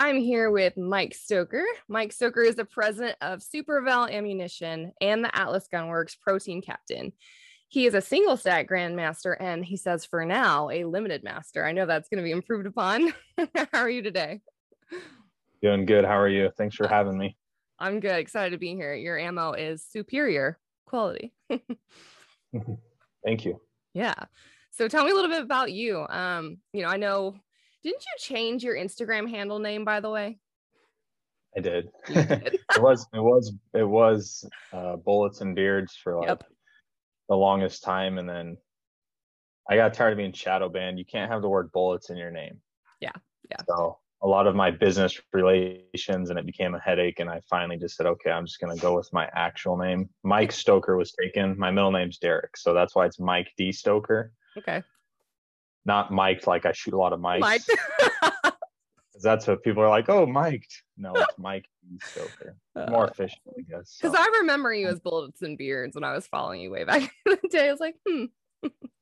I'm here with Mike Stoker. Mike Stoker is the president of Super Vel Ammunition and the Atlas Gunworks Pro Team Captain. He is a single stack grandmaster and he says for now a limited master. I know that's going to be improved upon. How are you today? Doing good. How are you? Thanks for having me. I'm good. Excited to be here. Your ammo is superior quality. Thank you. Yeah. So tell me a little bit about you. Um, you know, I know didn't you change your Instagram handle name by the way? I did. did. it was it was it was uh, bullets and beards for like yep. the longest time, and then I got tired of being shadow banned. You can't have the word bullets in your name. Yeah, yeah. So a lot of my business relations, and it became a headache. And I finally just said, okay, I'm just gonna go with my actual name. Mike Stoker was taken. My middle name's Derek, so that's why it's Mike D Stoker. Okay not mic'd like I shoot a lot of mics. Mike. that's what people are like, oh, mic'd. No, it's Mike Stoker. More uh, efficient, I guess. Because so. I remember you as bullets and beards when I was following you way back in the day. I was like, hmm.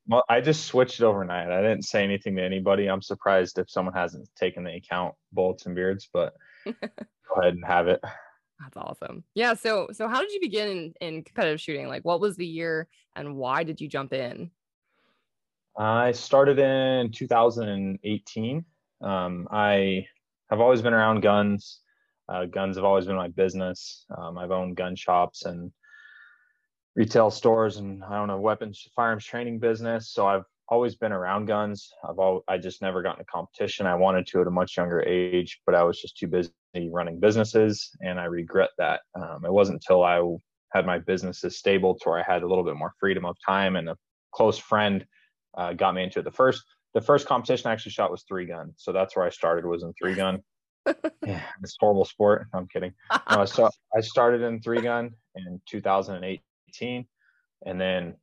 well, I just switched overnight. I didn't say anything to anybody. I'm surprised if someone hasn't taken the account bullets and beards, but go ahead and have it. That's awesome. Yeah. So, so how did you begin in, in competitive shooting? Like, what was the year and why did you jump in? I started in 2018. Um, I have always been around guns. Uh, guns have always been my business. Um, I've owned gun shops and retail stores, and I own a weapons firearms training business. So I've always been around guns. I've all I just never gotten a competition. I wanted to at a much younger age, but I was just too busy running businesses, and I regret that. Um, it wasn't until I had my businesses stable to where I had a little bit more freedom of time and a close friend uh, got me into it. The first the first competition I actually shot was three gun, so that's where I started was in three gun. yeah, it's horrible sport. I'm kidding. No, so I started in three gun in 2018, and then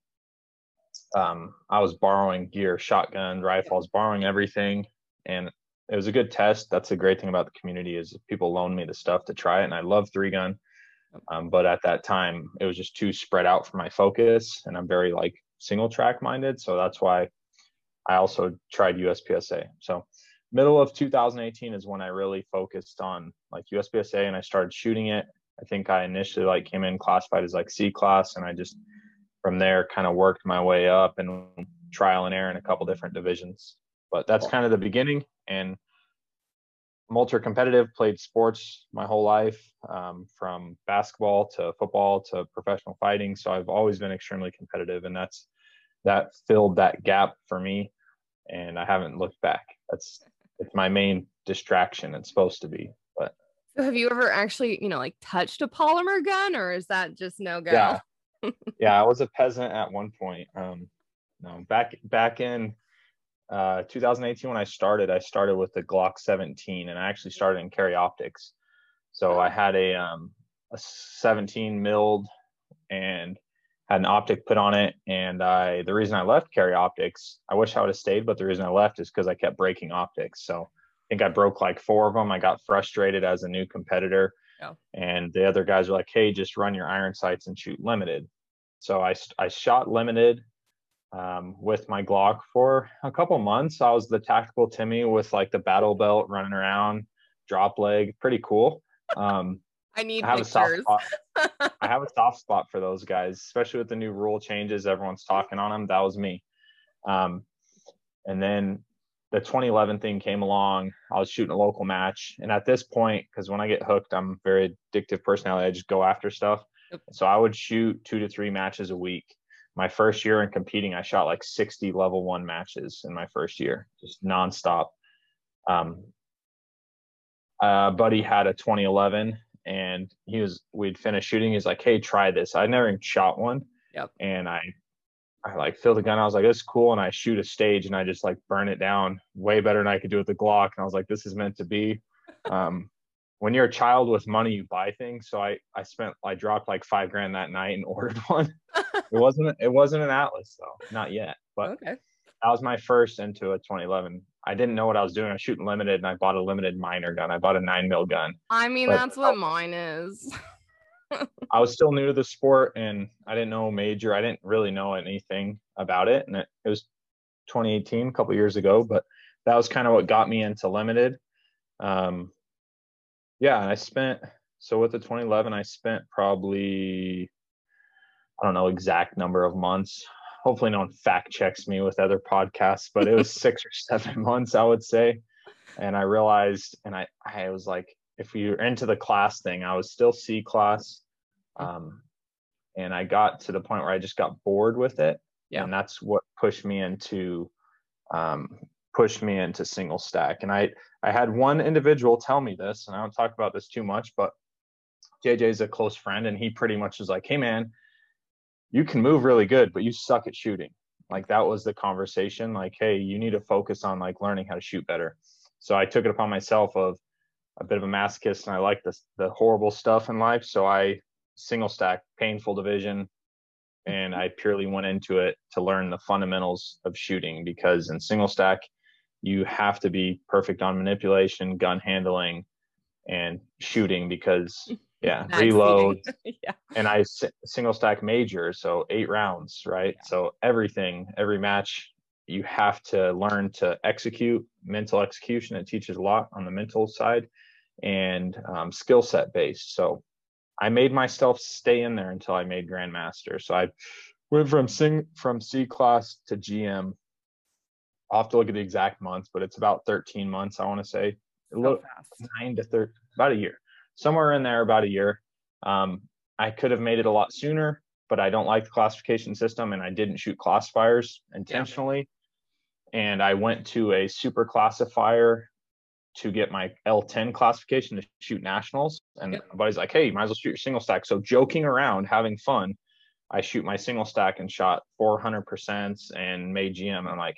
um, I was borrowing gear, shotgun, rifles, borrowing everything, and it was a good test. That's the great thing about the community is people loan me the stuff to try it, and I love three gun. Um, but at that time, it was just too spread out for my focus, and I'm very like single track minded. So that's why I also tried USPSA. So middle of 2018 is when I really focused on like USPSA and I started shooting it. I think I initially like came in classified as like C class and I just from there kind of worked my way up and trial and error in a couple different divisions. But that's kind of the beginning and I'm ultra competitive, played sports my whole life, um, from basketball to football to professional fighting. So I've always been extremely competitive, and that's that filled that gap for me and I haven't looked back. That's it's my main distraction. It's supposed to be. But so have you ever actually, you know, like touched a polymer gun or is that just no go? Yeah. yeah, I was a peasant at one point. Um no, back back in uh 2018 when I started, I started with the Glock 17 and I actually started in carry optics. So I had a um a 17 milled and had an optic put on it and i the reason i left carry optics i wish i would have stayed but the reason i left is because i kept breaking optics. So i think i broke like four of them i got frustrated as a new competitor. Yeah. and the other guys were like hey just run your iron sights and shoot limited. So i, I shot limited um, with my glock for a couple months. I was the tactical timmy with like the battle belt running around drop leg pretty cool. Um, I need I have pictures. A soft spot. I have a soft spot for those guys, especially with the new rule changes. Everyone's talking on them. That was me. Um, and then the 2011 thing came along. I was shooting a local match, and at this point, because when I get hooked, I'm very addictive personality. I just go after stuff. Yep. So I would shoot two to three matches a week. My first year in competing, I shot like 60 level one matches in my first year, just nonstop. Um, uh, buddy had a 2011 and he was we'd finished shooting. He's like, "Hey, try this." I never even shot one. Yep. And I, I like filled the gun. I was like, "This is cool," and I shoot a stage and I just like burn it down way better than I could do with the Glock. And I was like, "This is meant to be." Um, when you're a child with money, you buy things. So I I spent I dropped like five grand that night and ordered one. it wasn't it wasn't an Atlas though, not yet. But okay. that was my first into a 2011. I didn't know what I was doing. I was shooting limited, and I bought a limited minor gun. I bought a nine mil gun. I mean, but that's what mine is. I was still new to the sport, and I didn't know major. I didn't really know anything about it, and it, it was 2018, a couple years ago. But that was kind of what got me into limited. Um, yeah, I spent so with the 2011, I spent probably I don't know exact number of months. Hopefully, no one fact checks me with other podcasts, but it was six or seven months, I would say. And I realized, and I I was like, if you're into the class thing, I was still C class, um, and I got to the point where I just got bored with it, yeah. and that's what pushed me into um, pushed me into single stack. And I I had one individual tell me this, and I don't talk about this too much, but JJ is a close friend, and he pretty much was like, "Hey man, you can move really good, but you suck at shooting." Like that was the conversation. Like, hey, you need to focus on like learning how to shoot better. So I took it upon myself of a bit of a masochist, and I like the the horrible stuff in life. So I single stack, painful division, and I purely went into it to learn the fundamentals of shooting because in single stack you have to be perfect on manipulation, gun handling, and shooting because yeah, reload. yeah. And I single stack major, so eight rounds, right? Yeah. So everything, every match, you have to learn to execute mental execution. It teaches a lot on the mental side and um, skill set based. So I made myself stay in there until I made Grandmaster. So I went from sing from C class to GM I'll have to look at the exact months, but it's about 13 months, I want to say. A little nine to 30, about a year, somewhere in there, about a year. Um, I could have made it a lot sooner, but I don't like the classification system and I didn't shoot classifiers intentionally. Yeah. And I went to a super classifier to get my L10 classification to shoot nationals. And my buddy's like, hey, you might as well shoot your single stack. So joking around, having fun, I shoot my single stack and shot 400% and made GM. I'm like,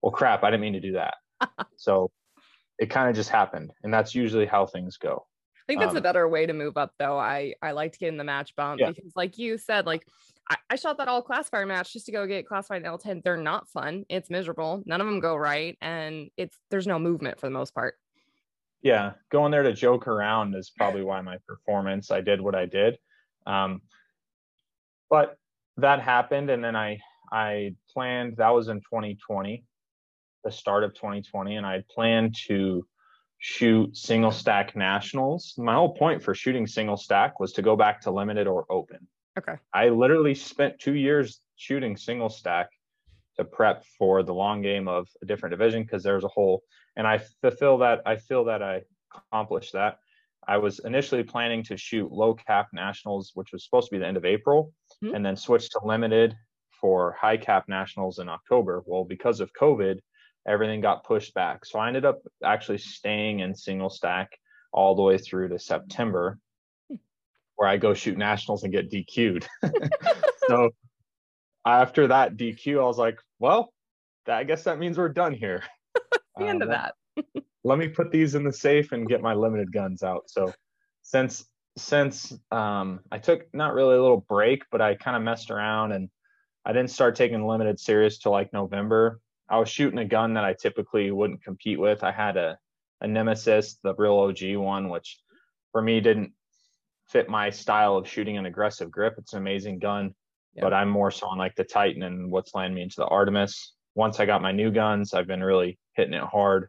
well, crap, I didn't mean to do that. so it kind of just happened. And that's usually how things go. I think that's um, a better way to move up though. I, I like to get in the match bump yeah. because like you said, like I, I, shot that all classifier match just to go get classified in L10. They're not fun. It's miserable. None of them go right. And it's, there's no movement for the most part. Yeah. Going there to joke around is probably why my performance, I did what I did. Um, but that happened. And then I, I planned, that was in 2020 the start of 2020 and I had planned to shoot single stack nationals. My whole point for shooting single stack was to go back to limited or open. Okay. I literally spent two years shooting single stack to prep for the long game of a different division because there's a whole and I fulfill that I feel that I accomplished that. I was initially planning to shoot low cap nationals, which was supposed to be the end of April, mm-hmm. and then switch to limited for high cap nationals in October. Well, because of COVID, everything got pushed back. So I ended up actually staying in single stack all the way through to September, where I go shoot nationals and get DQ'd. so after that DQ, I was like, well, I guess that means we're done here. the end of um, that. let me put these in the safe and get my limited guns out. So since since um, I took not really a little break, but I kind of messed around and I didn't start taking limited serious till like November. I was shooting a gun that I typically wouldn't compete with. I had a, a Nemesis, the real OG one, which for me didn't fit my style of shooting an aggressive grip. It's an amazing gun, yeah. but I'm more so on like the Titan and what's landing me into the Artemis. Once I got my new guns, I've been really hitting it hard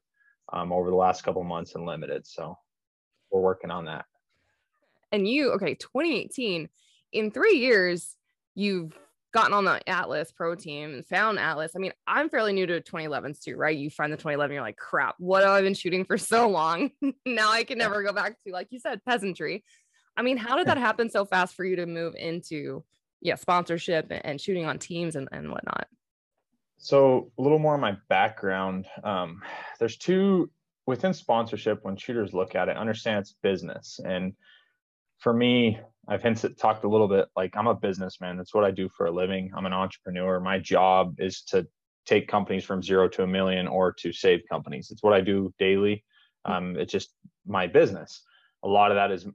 um, over the last couple months and limited. So we're working on that. And you, okay, 2018, in three years, you've gotten on the Atlas Pro team and found Atlas. I mean, I'm fairly new to 2011s too, right? You find the 2011, you're like, crap, what have I been shooting for so long? now I can never go back to, like you said, peasantry. I mean, how did that happen so fast for you to move into, yeah, sponsorship and shooting on teams and, and whatnot? So a little more on my background. Um, there's two within sponsorship when shooters look at it, understand it's business. And for me, I've hinted talked a little bit like I'm a businessman. That's what I do for a living. I'm an entrepreneur. My job is to take companies from zero to a million or to save companies. It's what I do daily. Um, it's just my business. a lot of that is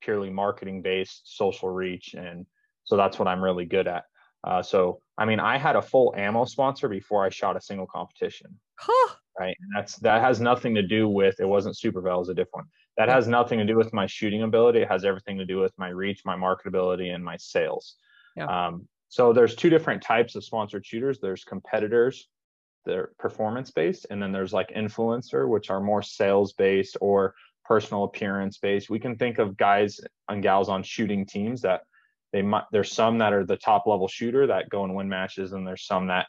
purely marketing based, social reach, and so that's what I'm really good at. Uh, so I mean, I had a full ammo sponsor before I shot a single competition. Huh. Right. And that's that has nothing to do with it wasn't Super Vel, it was a different one. That has nothing to do with my shooting ability. It has everything to do with my reach, my marketability, and my sales. Yeah. Um, so there's two different types of sponsored shooters. There's competitors, they're performance based, and then there's like influencer, which are more sales based or personal appearance based. We can think of guys and gals on shooting teams that they might there's some that are the top level shooter that go and win matches, and there's some that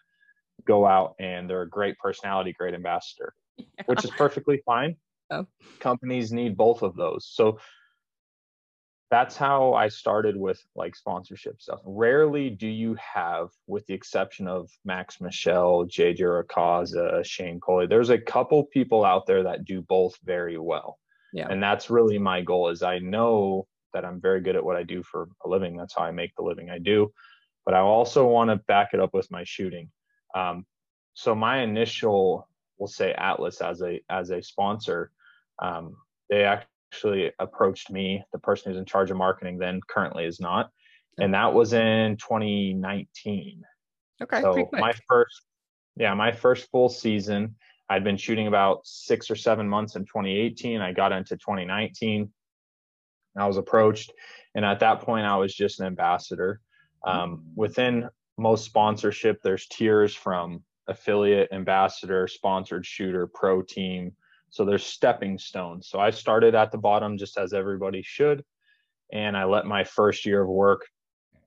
go out and they're a great personality, great ambassador, yeah. which is perfectly fine. Oh. Companies need both of those. So that's how I started with like sponsorship stuff. Rarely do you have, with the exception of Max Michel, JJ Racaza, Shane Coley, there's a couple people out there that do both very well. Yeah. And that's really my goal is I know that I'm very good at what I do for a living. That's how I make the living I do. But I also want to back it up with my shooting. Um, so my initial, we'll say Atlas as a as a sponsor, um, they actually approached me. The person who's in charge of marketing then currently is not, and that was in 2019. Okay. So my first, yeah, my first full season. I'd been shooting about six or seven months in 2018. I got into 2019. I was approached, and at that point, I was just an ambassador. Um, within most sponsorship, there's tiers from affiliate, ambassador, sponsored shooter, pro team. So there's stepping stones. So I started at the bottom just as everybody should. And I let my first year of work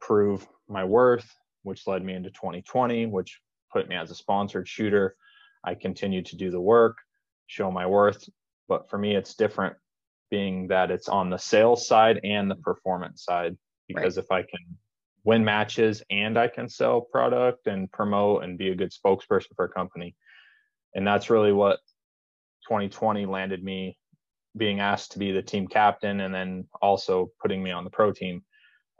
prove my worth, which led me into 2020, which put me as a sponsored shooter. I continued to do the work, show my worth. But for me, it's different being that it's on the sales side and the performance side. Because right. if I can win matches and I can sell product and promote and be a good spokesperson for a company. And that's really what 2020 landed me being asked to be the team captain and then also putting me on the pro team.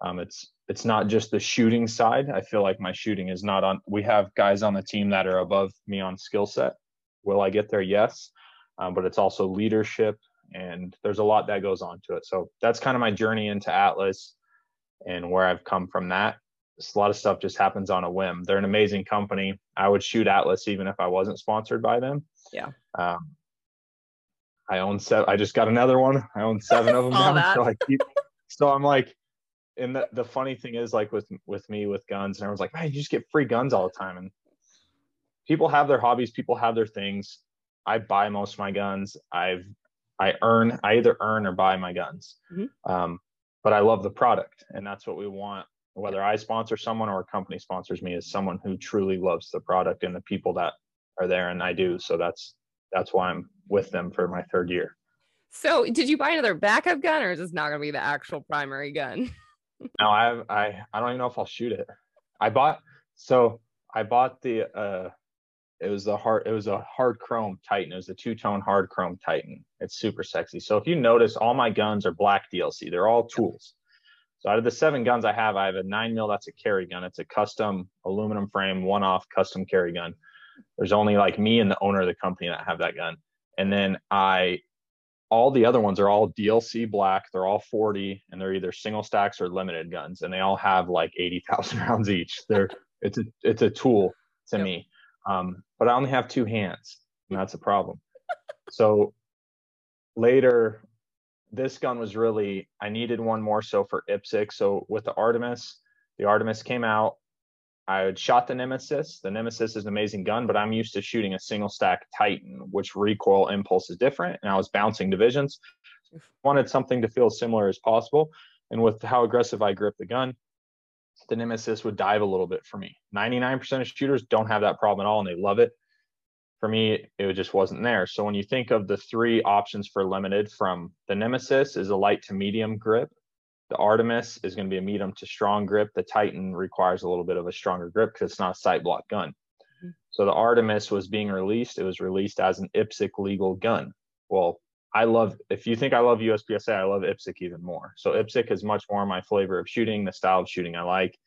Um, it's it's not just the shooting side. I feel like my shooting is not on. We have guys on the team that are above me on skill set. Will I get there? Yes, um, but it's also leadership, and there's a lot that goes on to it. So that's kind of my journey into Atlas and where I've come from that. a lot of stuff just happens on a whim. They're an amazing company. I would shoot Atlas even if I wasn't sponsored by them. Yeah. Um, I own seven. I just got another one. I own seven of them now. So I keep. So I'm like, and the, the funny thing is, like with with me with guns, and everyone's like, man, you just get free guns all the time. And people have their hobbies. People have their things. I buy most of my guns. I've I earn. I either earn or buy my guns. Mm-hmm. Um, but I love the product, and that's what we want. Whether I sponsor someone or a company sponsors me, is someone who truly loves the product and the people that are there, and I do. So that's that's why I'm with them for my third year. So, did you buy another backup gun, or is this not going to be the actual primary gun? no, I I I don't even know if I'll shoot it. I bought so I bought the uh it was a hard it was a hard chrome titan. It was a two-tone hard chrome titan. It's super sexy. So if you notice all my guns are black dlc they're all tools. So out of the seven guns i have i have a nine mil that's a carry gun. It's a custom aluminum frame one off custom carry gun. There's only like me and the owner of the company that have that gun. And then i all the other ones are all dlc black. They're all 40 and they're either single stacks or limited guns and they all have like 80000 rounds each. They're it's a it's a tool to yep. me. Um, but I only have two hands, and that's a problem. so later, this gun was really I needed one more so for IPSC. So with the Artemis, the Artemis came out. I had shot the Nemesis. The Nemesis is an amazing gun, but I'm used to shooting a single stack Titan, which recoil impulse is different, and I was bouncing divisions. Wanted something to feel similar as possible, and with how aggressive I grip the gun, the Nemesis would dive a little bit for me. 99% of shooters don't have that problem at all and they love it. For me, it just wasn't there. So when you think of the three options for limited from the Nemesis is a light to medium grip. The Artemis is going to be a medium to strong grip. The Titan requires a little bit of a stronger grip because it's not a sight block gun. Mm-hmm. So the Artemis was being released. It was released as an IPSC legal gun. Well, I love if you think I love USPSA, I love IPSC even more. So IPSC is much more my flavor of shooting, the style of shooting I like.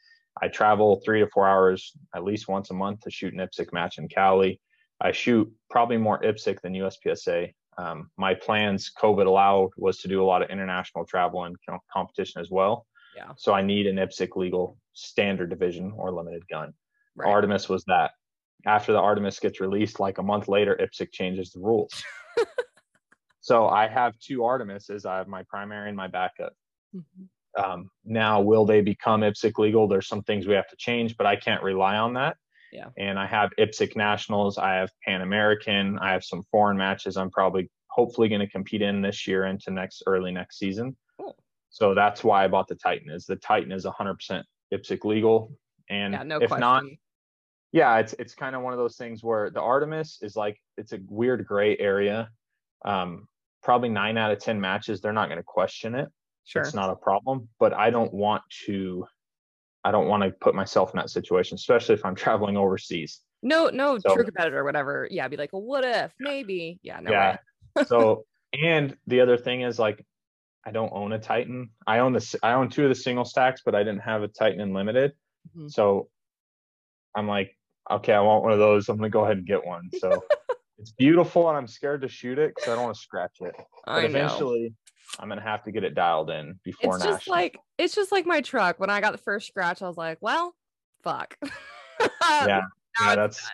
I travel three to four hours at least once a month to shoot an IPSC match in Cali. I shoot probably more IPSC than USPSA. Um, my plans, COVID allowed, was to do a lot of international travel and competition as well. Yeah. So I need an IPSC legal standard division or limited gun. Right. Artemis was that. After the Artemis gets released, like a month later, IPSC changes the rules. So I have two Artemises. I have my primary and my backup. Mhm. Um, now, will they become IPSC legal? There's some things we have to change, but I can't rely on that. Yeah. And I have IPSC nationals. I have Pan American. I have some foreign matches. I'm probably, hopefully, going to compete in this year into next early next season. Cool. So that's why I bought the Titan. Is the Titan is 100% IPSC legal, and Yeah, no if question. not, yeah, it's it's kind of one of those things where the Artemis is like it's a weird gray area. Um, probably nine out of ten matches, they're not going to question it. sure. It's not a problem. But I don't want to. I don't want to put myself in that situation, especially if I'm traveling overseas. No, no So- true competitor or whatever. Yeah, be like, well, what if? Maybe. Yeah, no yeah. so and the other thing is like I don't own a Titan. I own the I own two of the single stacks, but I didn't have a Titan in limited. Mhm. So I'm like, okay, I want one of those. I'm gonna go ahead and get one. So it's beautiful, and I'm scared to shoot it because I don't want to scratch it. But I know. eventually, I'm gonna have to get it dialed in before It's national. just like it's just like my truck. When I got the first scratch, I was like, well, fuck. yeah, yeah, that's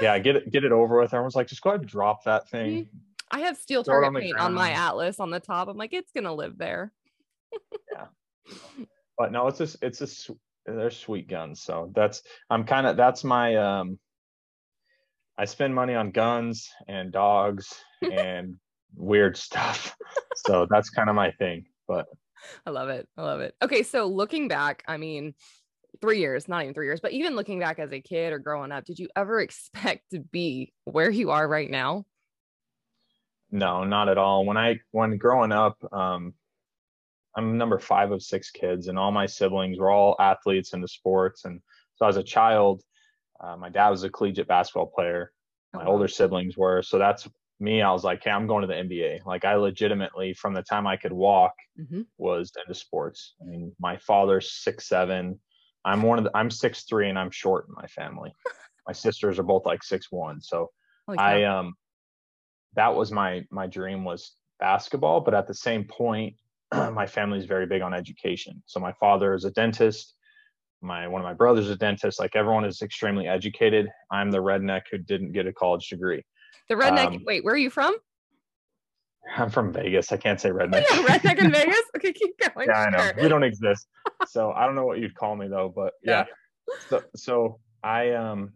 yeah. Get it, get it over with. Everyone's like, just go ahead and drop that thing. I have steel Throw target on paint on my. Atlas on the top. I'm like, it's gonna live there. Yeah, but no, it's just it's a they're sweet guns. So that's I'm kind of that's my um. I spend money on guns and dogs and weird stuff. So that's kind of my thing. But I love it. I love it. Okay, so looking back, I mean, three years, not even three years, but even looking back as a kid or growing up, did you ever expect to be where you are right now? No, not at all. When I when growing up, um, I'm number five of six kids, and all my siblings were all athletes into sports. And so as a child, uh, my dad was a collegiate basketball player. My Oh, older siblings were. So that's me. I was like, hey, I'm going to the NBA. Like I legitimately, from the time I could walk, Mhm. was into sports. I mean, my father's six seven. I'm one of the. I'm six three, and I'm short in my family. my sisters are both like six one. So Holy I cow. um that was my my dream was basketball, but at the same point, my family's very big on education. So my father is a dentist. My one of my brothers is a dentist. Like everyone is extremely educated. I'm the redneck who didn't get a college degree. the redneck. um, wait, where are you from? I'm from Vegas. I can't say redneck. redneck in Vegas. Okay, keep going. yeah, I know. Sure. We don't exist. So I don't know what you'd call me though, but yeah. Yeah. So so I um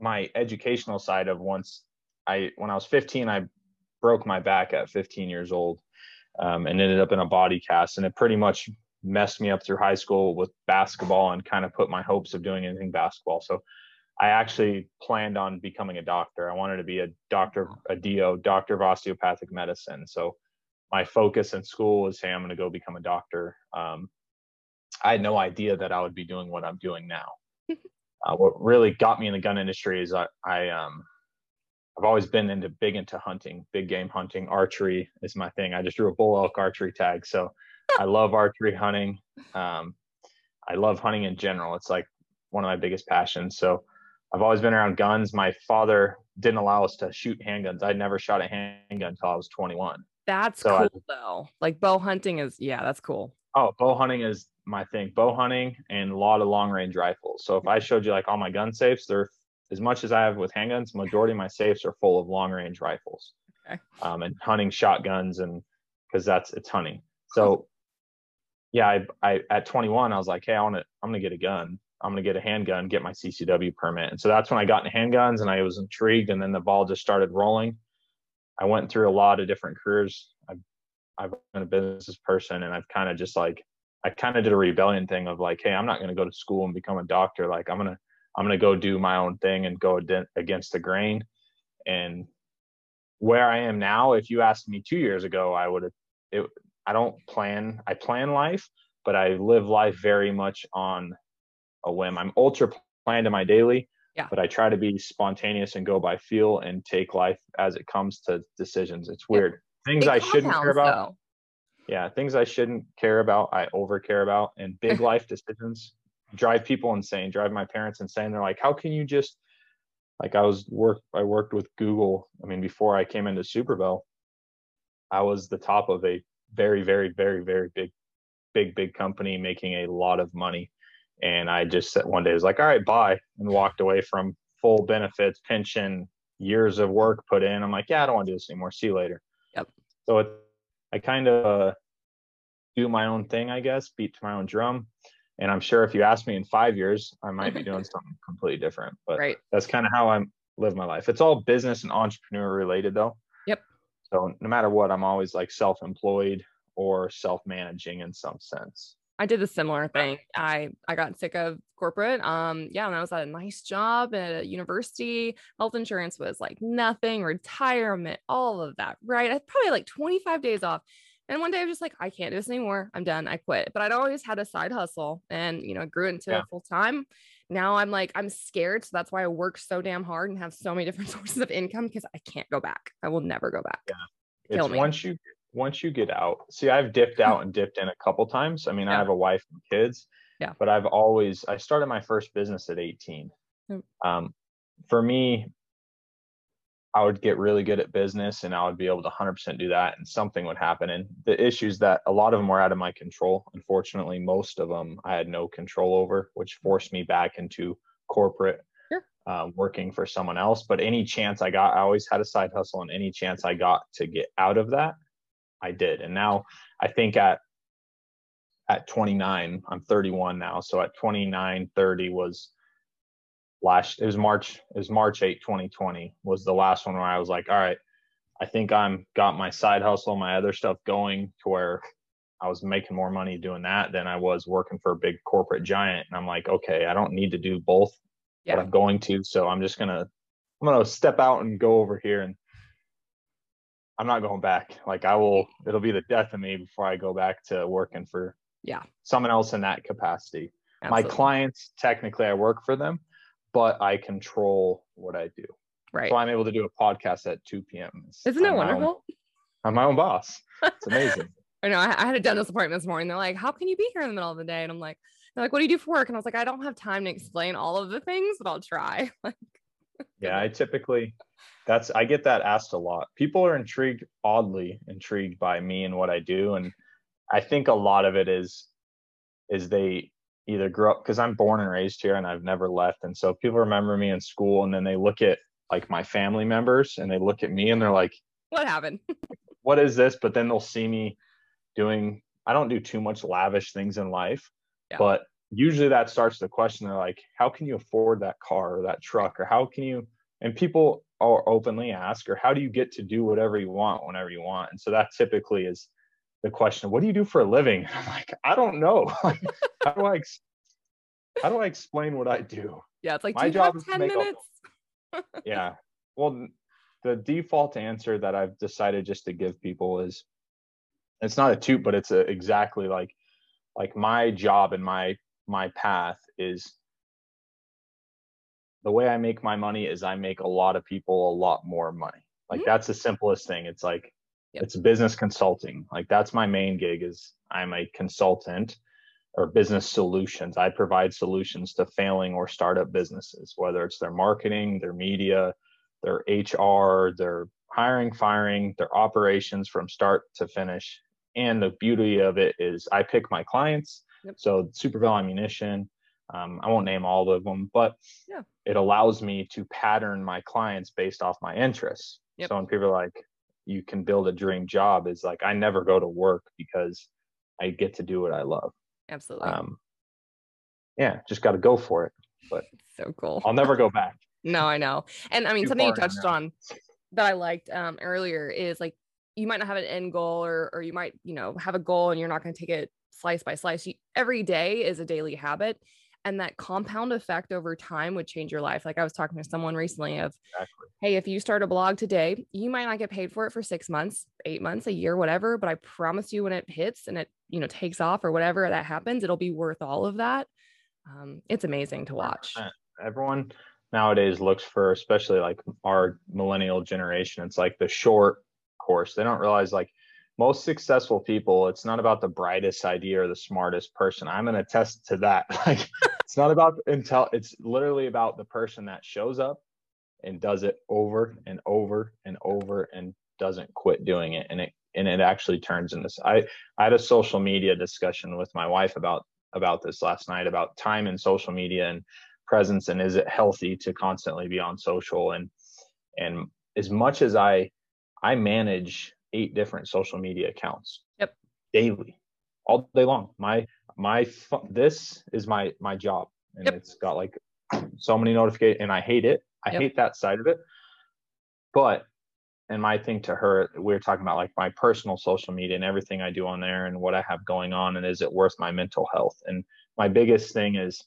my educational side of once I when I was 15, I broke my back at 15 years old um, and ended up in a body cast, and it pretty much messed me up through high school with basketball and kind of put my hopes of doing anything basketball. So I actually planned on becoming a doctor. I wanted to be a doctor, a DO, doctor of osteopathic medicine. So my focus in school was, hey, I'm going to go become a doctor. Um, I had no idea that I would be doing what I'm doing now. uh, what really got me in the gun industry is I, I um, I've always been into big into hunting, big game hunting. Archery is my thing. I just drew a bull elk archery tag, so I love archery hunting. Um, I love hunting in general. It's like one of my biggest passions. So I've always been around guns. My father didn't allow us to shoot handguns. I'd never shot a handgun until I was 21. That's So I- cool though. Like bow hunting is yeah, that's cool. Oh, bow hunting is my thing. Bow hunting and a lot of long range rifles. So if I showed you like all my gun safes, they're as much as I have with handguns, majority of my safes are full of long range rifles. Okay. Um, and hunting shotguns and because that's it's hunting. So yeah, I, I at 21 I was like, hey, I want to I'm gonna get a gun. I'm gonna get a handgun, get my CCW permit. And so that's when I got into handguns and I was intrigued. And then the ball just started rolling. I went through a lot of different careers. I've I've been a business person and I've kind of just like I kind of did a rebellion thing of like, hey, I'm not to go to school and become a doctor. Like I'm gonna I'm gonna go do my own thing and go against the grain. And where I am now, if you asked me two years ago, I would have. It, I don't plan. I plan life, but I live life very much on a whim. I'm ultra planned in my daily, Yeah. but I try to be spontaneous and go by feel and take life as it comes to decisions. It's Yeah. weird. Things It I shouldn't care about though. yeah things i shouldn't care about i over care about and big life decisions drive people insane drive my parents insane they're like how can you just like I was work I worked with Google. I mean, before I came into Super Vel, I was the top of a very, very, very, very big, big, big company making a lot of money. And I just said one day, I was like, all right, bye, and walked away from full benefits, pension, years of work put in. I'm like, yeah, I don't want to do this anymore. See you later. Yep. So it, I kind of uh, do my own thing, I guess, beat to my own drum. And I'm sure if you ask me in five years, I might be doing something completely different. But right. that's kind of how I live my life. It's all business and entrepreneur related, though. So no matter what, I'm always like self-employed or self-managing in some sense. I did a similar thing. I I got sick of corporate. Um, yeah, and I was at a nice job at a university. Health insurance was like nothing, retirement, all of that. Right. I probably like 25 days off. And one day I was just like, I can't do this anymore. I'm done. I quit. But I'd always had a side hustle and you know, grew into yeah. full time. Now I'm like, I'm scared. So that's why I work so damn hard and have so many different sources of income because I can't go back. I will never go back. Yeah. Kill it's me. once you once you get out, see, I've dipped out and dipped in a couple times. I mean, yeah. I have a wife and kids. Yeah. But I've always I started my first business at 18. Mm. Um, for me, I would get really good at business and I would be able to 100% do that and something would happen. And the issues that a lot of them were out of my control. Unfortunately, most of them I had no control over, which forced me back into corporate sure. uh, working for someone else. But any chance I got, I always had a side hustle and any chance I got to get out of that, I did. And now I think at at 29, I'm 31 now. So at 29, 30 was last it was March it was March 8, 2020 was the last one where I was like, all right, I think I'm got my side hustle, my other stuff going to where I was making more money doing that than I was working for a big corporate giant. And I'm like, okay, I don't need to do both, yeah. but I'm going to. So I'm just gonna I'm gonna step out and go over here and I'm not going back. Like I will, it'll be the death of me before I go back to working for yeah someone else in that capacity. Absolutely. My clients, technically, I work for them, but I control what I do. Right. So I'm able to do a podcast at 2 p.m. Isn't it wonderful? Own, I'm my own boss. It's amazing. I know. I, I, had a dentist appointment this morning. They're like, "How can you be here in the middle of the day?" And I'm like, "They're like, what do you do for work?" And I was like, "I don't have time to explain all of the things, but I'll try." like, yeah, I typically that's I get that asked a lot. People are intrigued, oddly intrigued by me and what I do, and I think a lot of it is is they either grew up because I'm born and raised here and I've never left, and so people remember me in school, and then they look at like my family members and they look at me and they're like, "What happened? what is this?" But then they'll see me doing. I don't do too much lavish things in life, yeah. but usually that starts the question. They're like, "How can you afford that car or that truck, or how can you?" And people are openly ask, or how do you get to do whatever you want whenever you want? And so that typically is the question, what do you do for a living? I'm like, I don't know. how do I how do I explain what I do? Yeah, it's like my job is 10 minutes. A, yeah. Well, the default answer that I've decided just to give people is it's not a toot, but it's a, exactly like like my job and my my path is the way I make my money is I make a lot of people a lot more money. Like mm-hmm. that's the simplest thing. It's like yep. it's business consulting. Like that's my main gig is I'm a consultant or business solutions. I provide solutions to failing or startup businesses, whether it's their marketing, their media, their HR, their hiring, firing, their operations from start to finish. And the beauty of it is I pick my clients. Yep. So Super Vel Ammunition, um, I won't name all of them, but yeah. it allows me to pattern my clients based off my interests. Yep. So when people are like, you can build a dream job, is like, I never go to work because I get to do what I love. Absolutely. Um, yeah, just got to go for it. But so cool. I'll never go back. no, I know. And I mean, Too something you touched on that I liked um, earlier is like, you might not have an end goal or, or you might, you know, have a goal and you're not going to take it slice by slice. You, every day is a daily habit and that compound effect over time would change your life. Like i was talking to someone recently of exactly. hey if you start a blog today you might not get paid for it for six months eight months a year whatever but i promise you when it hits and it you know takes off or whatever that happens it'll be worth all of that. Um, it's amazing to watch. Everyone nowadays looks for especially like our millennial generation it's like the short course. They don't realize like most successful people it's not about the brightest idea or the smartest person. I'm going to attest to that. Like it's not about intel it's literally about the person that shows up and does it over and over and over and doesn't quit doing it. And it and it actually turns into I I had a social media discussion with my wife about about this last night about time in social media and presence and is it healthy to constantly be on social. And and as much as I I manage eight different social media accounts yep. daily all day long my my this is my my job and yep. it's got like so many notifications and I hate it I yep. hate that side of it but and my thing to her, we are talking about like my personal social media and everything I do on there and what I have going on and is it worth my mental health? And my biggest thing is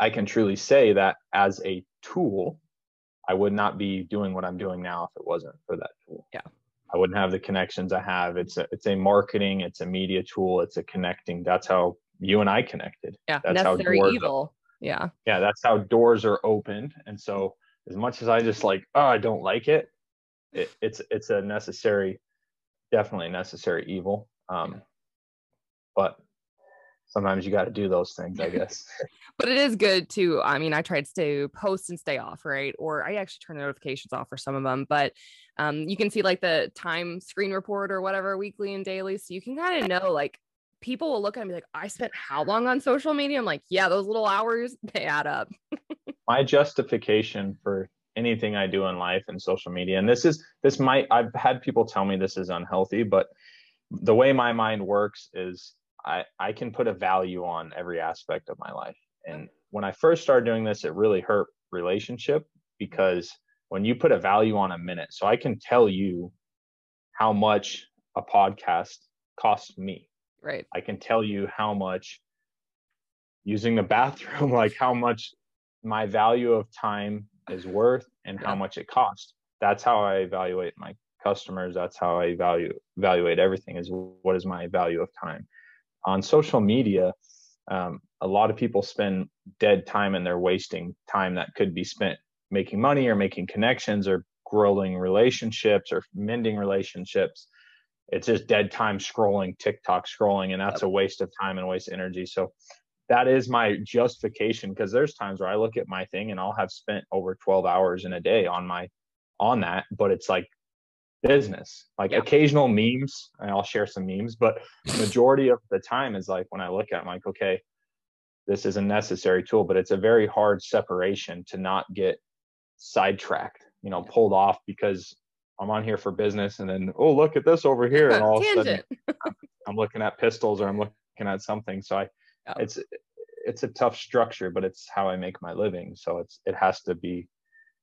I can truly say that as a tool, I would not be doing what I'm doing now if it wasn't for that tool. Yeah. I wouldn't have the connections I have. It's a it's a marketing, it's a media tool, it's a connecting. That's how you and I connected. Yeah. That's necessary how evil. Yeah. Yeah. That's how doors are opened. And so as much as I just like, oh, I don't like it, it, it's it's a necessary, definitely necessary evil. Um, but sometimes you got to do those things, I guess. but it is good to. I mean, I tried to post and stay off, right? Or I actually turn the notifications off for some of them, but um, you can see like the time screen report or whatever weekly and daily, so you can kind of know like people will look at me like, I spent how long on social media? I'm like, yeah, those little hours they add up. My justification for anything I do in life and social media. And this is this might I've had people tell me this is unhealthy, but the way my mind works is I I can put a value on every aspect of my life. And when I first started doing this, it really hurt relationship because when you put a value on a minute, so I can tell you how much a podcast costs me. Right. I can tell you how much using the bathroom, like how much my value of time is worth and how much it costs. That's how I evaluate my customers. That's how I value evaluate everything is what is my value of time. On social media, um, a lot of people spend dead time and they're wasting time that could be spent making money or making connections or growing relationships or mending relationships. It's just dead time scrolling, TikTok scrolling, and that's a waste of time and waste of energy. So that is my justification because there's times where I look at my thing and I'll have spent over 12 hours in a day on my on that, but it's like business. Like yeah. occasional memes, and I'll share some memes, but majority of the time is like when I look at it, I'm like, okay, this is a necessary tool, but it's a very hard separation to not get sidetracked, you know, pulled off because I'm on here for business and then, oh, look at this over here. And all of a sudden I'm looking at pistols or I'm looking at something. So I, yeah. it's it's a tough structure but it's how i make my living so it's it has to be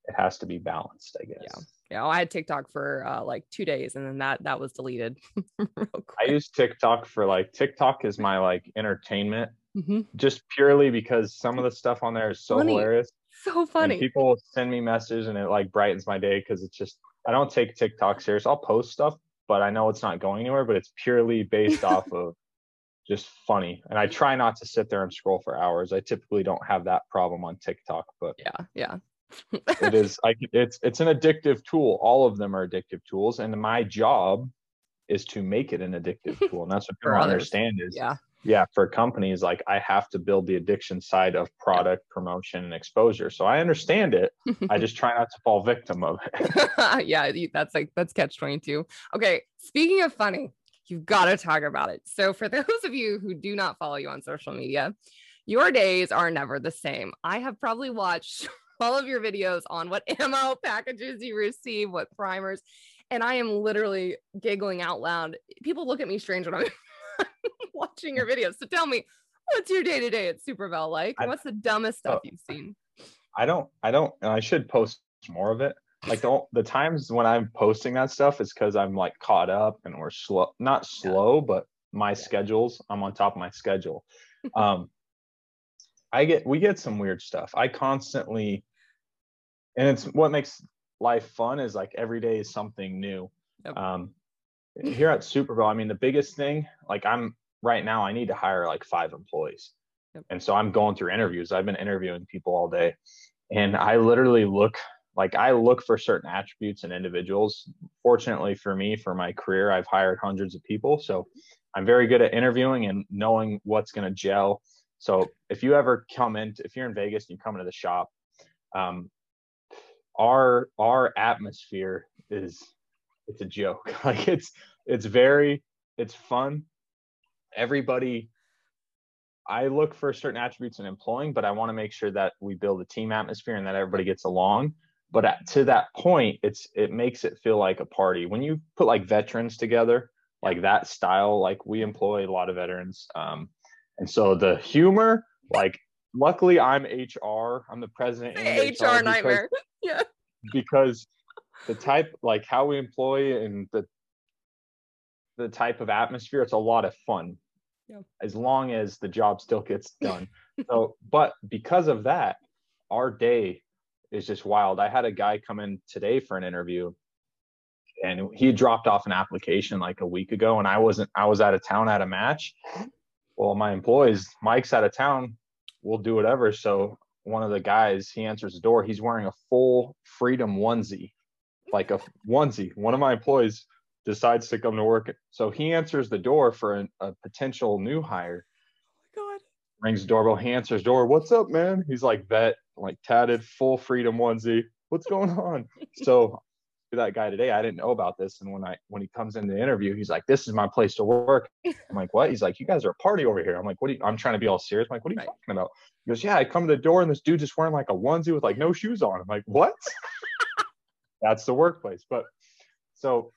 it has to be balanced i guess yeah yeah i had tiktok for uh, like two days and then that that was deleted i use tiktok for like tiktok is my like entertainment mm-hmm. just purely because some of the stuff on there is so funny. hilarious so funny and people send me messages and it like brightens my day because it's just i don't take tiktok serious i'll post stuff but i know it's not going anywhere but it's purely based off of just funny. And I try not to sit there and scroll for hours. I typically don't have that problem on TikTok, but yeah, yeah. it is I it's it's an addictive tool. All of them are addictive tools and my job is to make it an addictive tool. And that's what people understand is yeah. Yeah, for companies like I have to build the addiction side of product promotion and exposure. So I understand it. I just try not to fall victim of it. yeah, that's like that's catch 22. Okay, speaking of funny, You've got to talk about it. So, for those of you who do not follow you on social media, your days are never the same. I have probably watched all of your videos on what ammo packages you receive, what primers, and I am literally giggling out loud. People look at me strange when I'm watching your videos. So, tell me, what's your day to day at Super Vel like? what's the dumbest stuff oh, you've seen? I don't, I don't, and I should post more of it like the, the times when I'm posting that stuff is because I'm like caught up and we're slow, not slow, but my schedules, I'm on top of my schedule. Um, I get, we get some weird stuff. I constantly, and it's what makes life fun is like every day is something new. Yep. Um, here at Super Vel, I mean, the biggest thing, like I'm right now, I need to hire like five employees. Yep. And so I'm going through interviews. I've been interviewing people all day. And I literally look like I look for certain attributes in individuals. Fortunately for me, for my career, I've hired hundreds of people. So I'm very good at interviewing and knowing what's going to gel. So if you ever come in, if you're in Vegas and you come into the shop, um, our our atmosphere is it's a joke. Like it's it's very it's fun. Everybody I look for certain attributes in employing, but I want to make sure that we build a team atmosphere and that everybody gets along. But at, to that point, it's it makes it feel like a party. When you put like veterans together, like that style, like we employ a lot of veterans, um, and so the humor, like luckily I'm HR, I'm the president. HR, HR nightmare. yeah. Because the type, like how we employ and the the type of atmosphere, it's a lot of fun yeah. as long as the job still gets done. so, but because of that, our day is just wild. I had a guy come in today for an interview and he dropped off an application like a week ago and I wasn't I was out of town at a match. Well, my employees, Mike's out of town, we'll do whatever. So one of the guys, he answers the door. He's wearing a full freedom onesie, like a onesie. One of my employees decides to come to work. So he answers the door for an, a potential new hire. Oh my God. Rings the doorbell. He answers door. What's up, man? He's like vet, like tatted, full freedom onesie. What's going on? so that guy today, I didn't know about this. And when I when he comes in the interview, he's like, "This is my place to work." I'm like, "What?" He's like, "You guys are a party over here." I'm like, "What?" Are you, I'm trying to be all serious. I'm like, "What are you right. talking about?" He goes, "Yeah, I come to the door and this dude just wearing like a onesie with like no shoes on." I'm like, "What?" That's the workplace. But so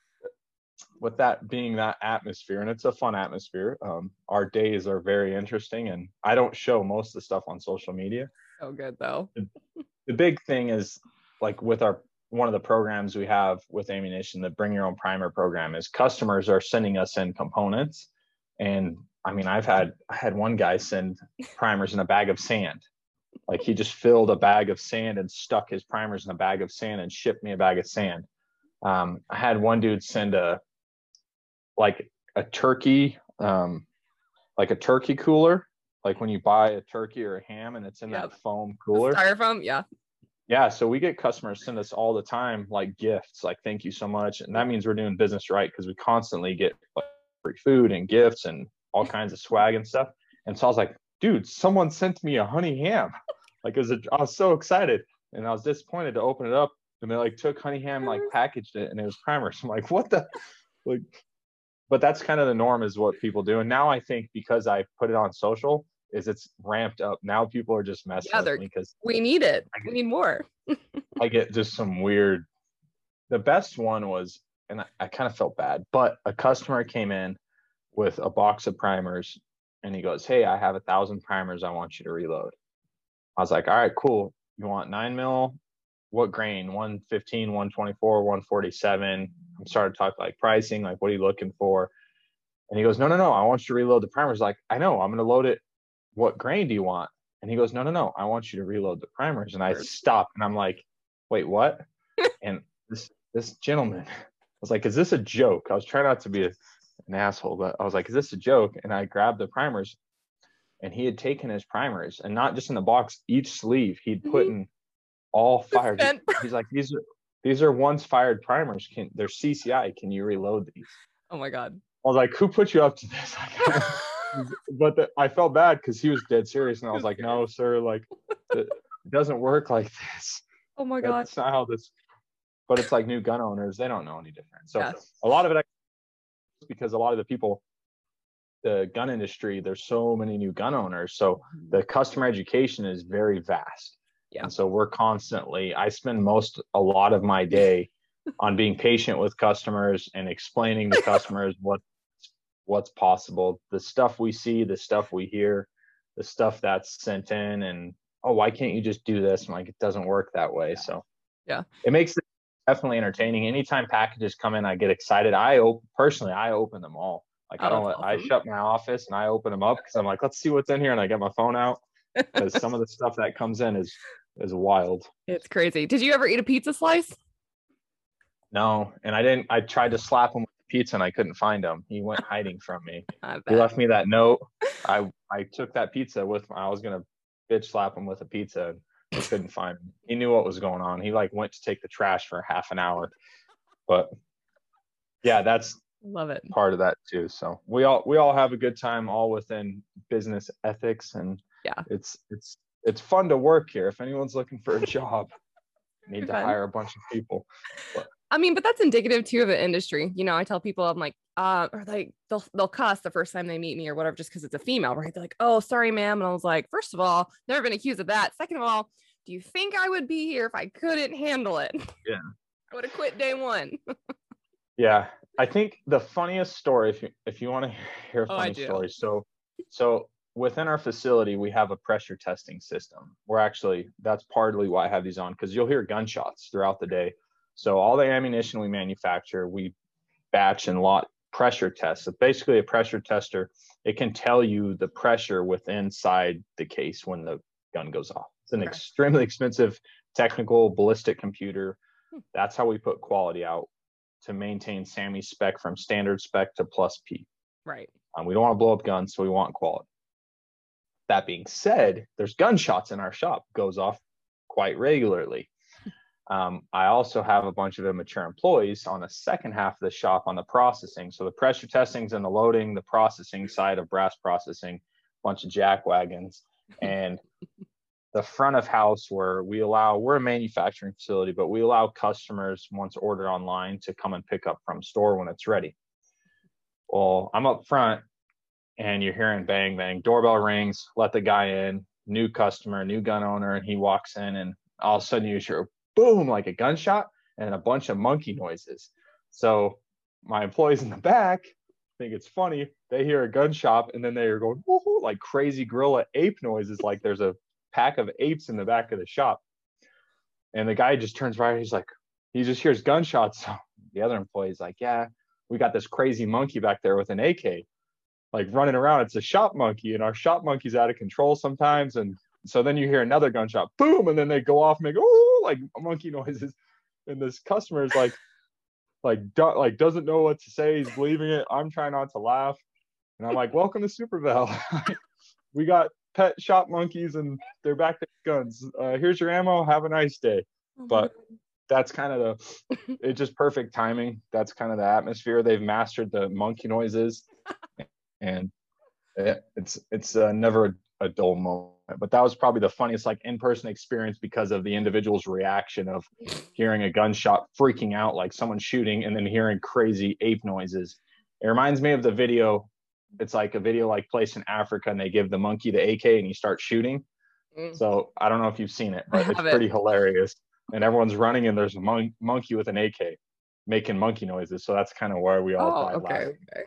with that being that atmosphere, and it's a fun atmosphere, um, our days are very interesting. And I don't show most of the stuff on social media. Oh, good though. The, the big thing is like with our one of the programs we have with ammunition, the bring your own primer program, is customers are sending us in components. And I mean, I've had I had one guy send primers in a bag of sand. Like he just filled a bag of sand and stuck his primers in a bag of sand and shipped me a bag of sand. Um, I had one dude send a like a turkey, um, like a turkey cooler, like when you buy a turkey or a ham and it's in that foam cooler. Styrofoam, yeah. Yeah, so we get customers send us all the time like gifts, like thank you so much, and that means we're doing business right because we constantly get like free food and gifts and all kinds of swag and stuff. And so I was like, dude, someone sent me a honey ham. Like, it was a, I was so excited, and I was disappointed to open it up, and they like took honey ham, like packaged it, and it was primers. I'm like, what the, like, but that's kind of the norm is what people do. And now I think because I put it on social, is it's ramped up. Now people are just messing yeah, with me because we need it. Get, we need more. I get just some weird. The best one was, and I, I kind of felt bad, but a customer came in with a box of primers and he goes, Hey, I have a thousand primers I want you to reload. I was like, All right, cool. You want nine mil? What grain? 115, 124, 147. I'm starting to talk like pricing, like what are you looking for? And he goes, No, no, no. I want you to reload the primers. Like, I know, I'm gonna load it. What grain do you want? And he goes, No, no, no. I want you to reload the primers. And I stop and I'm like, Wait, what? and this this gentleman I was like, Is this a joke? I was trying not to be a, an asshole, but I was like, Is this a joke? And I grabbed the primers and he had taken his primers and not just in the box, each sleeve he'd put mm-hmm. in all fired. He's like, These are these are once fired primers. Can they're CCI? Can you reload these? Oh my god. I was like, who put you up to this? but the, I felt bad because he was dead serious, and I was like, no, sir, like it doesn't work like this. Oh my god. That's not how this. But it's like new gun owners; they don't know any different. So yes. a lot of it, because a lot of the people, the gun industry, there's so many new gun owners, so mm-hmm. the customer education is very vast. Yeah. And so we're constantly, I spend most, a lot of my day on being patient with customers and explaining to customers what what's possible. The stuff we see the stuff we hear the stuff that's sent in and oh why can't you just do this? I'm like it doesn't work that way. So yeah. it makes it definitely entertaining. Anytime packages come in i get excited. I op- personally i open them all. Like oh, i don't let, i shut my office and i open them up because i'm like let's see what's in here and i get my phone out because some of the stuff that comes in is is wild. It's crazy. Did you ever eat a pizza slice? No, and I didn't. I tried to slap him with the pizza and I couldn't find him. He went hiding from me. he left me that note. I I took that pizza with. I was gonna bitch slap him with a pizza. I couldn't find him. He knew what was going on. He like went to take the trash for half an hour, but yeah, that's love it part of that too. So we all we all have a good time, all within business ethics and yeah, it's it's it's fun to work here if anyone's looking for a job. need to hire a bunch of people. But. I mean, but that's indicative too of an industry. You know, I tell people I'm like, uh, or like they'll they'll cuss the first time they meet me or whatever, just because it's a female, right? They're like, oh, sorry, ma'am. And I was like, first of all, never been accused of that. Second of all, do you think I would be here if I couldn't handle it? Yeah. I would have quit day one. yeah. I think the funniest story, if you if you want to hear a oh, funny oh, story, so so within our facility, we have a pressure testing system. We're actually, that's partly why I have these on, because you'll hear gunshots throughout the day. So all the ammunition we manufacture, we batch and lot pressure tests. So basically a pressure tester, it can tell you the pressure within inside the case when the gun goes off. It's an okay. extremely expensive technical ballistic computer. Hmm. That's how we put quality out to maintain SAAMI spec from standard spec to plus P. Right. Um, we don't want to blow up guns, so we want quality. That being said, there's gunshots in our shop, goes off quite regularly. Um, I also have a bunch of immature employees on the second half of the shop on the processing. So the pressure testings and the loading, the processing side of brass processing, bunch of jack wagons, and the front of house where we allow we're a manufacturing facility, but we allow customers once ordered online to come and pick up from store when it's ready. Well, I'm up front and you're hearing bang bang doorbell rings let the guy in new customer new gun owner and he walks in and all of a sudden you hear boom like a gunshot and a bunch of monkey noises. So my employees in the back think it's funny. They hear a gunshot and then they are going like crazy gorilla ape noises like there's a pack of apes in the back of the shop. And the guy just turns right he's like he just hears gunshots. The other employee's like yeah we got this crazy monkey back there with an ak like running around. It's a shop monkey, and our shop monkey's out of control sometimes. And so then you hear another gunshot, boom, and then they go off and make oh like monkey noises. And this customer is like, like do, like doesn't know what to say. He's believing it. I'm trying not to laugh, and I'm like, welcome to Super Vel. we got pet shop monkeys, and they're back to guns. Uh, here's your ammo. Have a nice day. But that's kind of the it's just perfect timing that's kind of the atmosphere they've mastered the monkey noises and it's it's uh, never a, a, dull moment. But that was probably the funniest like in-person experience because of the individual's reaction of hearing a gunshot, freaking out like someone shooting, and then hearing crazy ape noises. It reminds me of the video. It's like a video like place in Africa, and they give the monkey the AK, and he starts shooting. Mm. So I don't know if you've seen it, but it's pretty it. hilarious. And everyone's running, and there's a mon- monkey with an AK making monkey noises. So that's kind of where we all. Oh, okay, okay.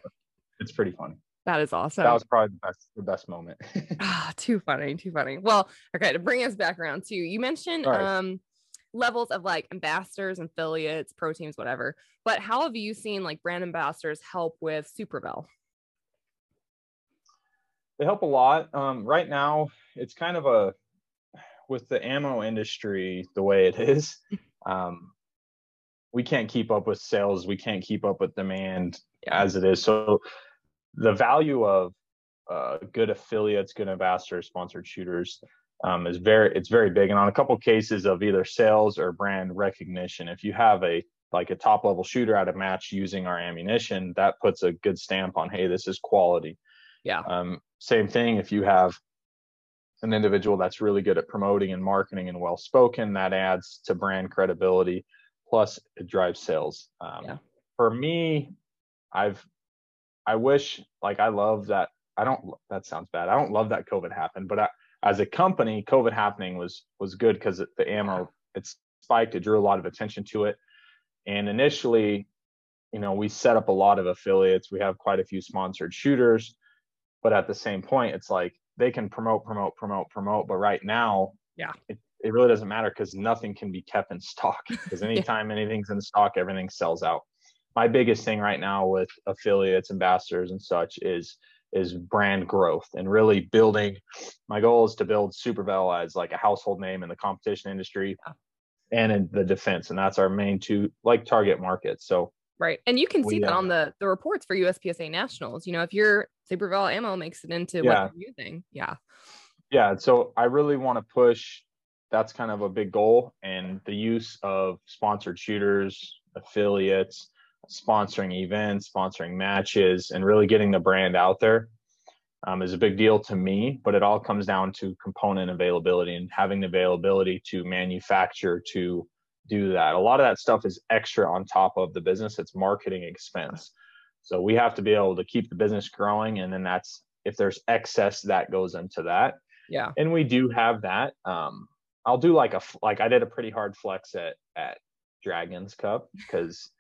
It's pretty funny. That is awesome. That was probably the best, the best moment. ah, too funny, too funny. Well, okay, to bring us back around too, you mentioned right. um levels of like ambassadors, affiliates, pro teams, whatever. But how have you seen like brand ambassadors help with Super Vel? They help a lot. Um, right now, it's kind of a with the ammo industry the way it is. Um, we can't keep up with sales. We can't keep up with demand yeah. as it is. So the value of uh, good affiliates, good ambassadors, sponsored shooters um, is very it's very big. And on a couple cases of either sales or brand recognition, if you have a like a top level shooter at a match using our ammunition, that puts a good stamp on hey, this is quality. Yeah. Um, same thing if you have an individual that's really good at promoting and marketing and well spoken, that adds to brand credibility. Plus, it drives sales. Um, yeah. For me, I've I wish, like, I love that. I don't. That sounds bad. I don't love that COVID happened, but I, as a company, COVID happening was was good because the ammo it spiked. It drew a lot of attention to it, and initially, you know, we set up a lot of affiliates. We have quite a few sponsored shooters, but at the same point, it's like they can promote, promote, promote, promote. But right now, yeah, it, it really doesn't matter because nothing can be kept in stock. Because anytime anything's in stock, everything sells out my biggest thing right now with affiliates, ambassadors, and such is is brand growth and really building. My goal is to build Super Vel as like a household name in the competition industry and in the defense, and that's our main two like target markets. So right, and you can see that uh, on the the reports for USPSA nationals. You know, if your Super Vel ammo makes it into yeah. what you're using, yeah, yeah. So I really want to push. That's kind of a big goal, and the use of sponsored shooters, affiliates, sponsoring events, sponsoring matches, and really getting the brand out there um, is a big deal to me. But it all comes down to component availability and having the availability to manufacture, to do that. A lot of that stuff is extra on top of the business. It's marketing expense. So we have to be able to keep the business growing. And then that's if there's excess that goes into that. Yeah. And we do have that. Um, I'll do like a like I did a pretty hard flex at at Dragons Cup because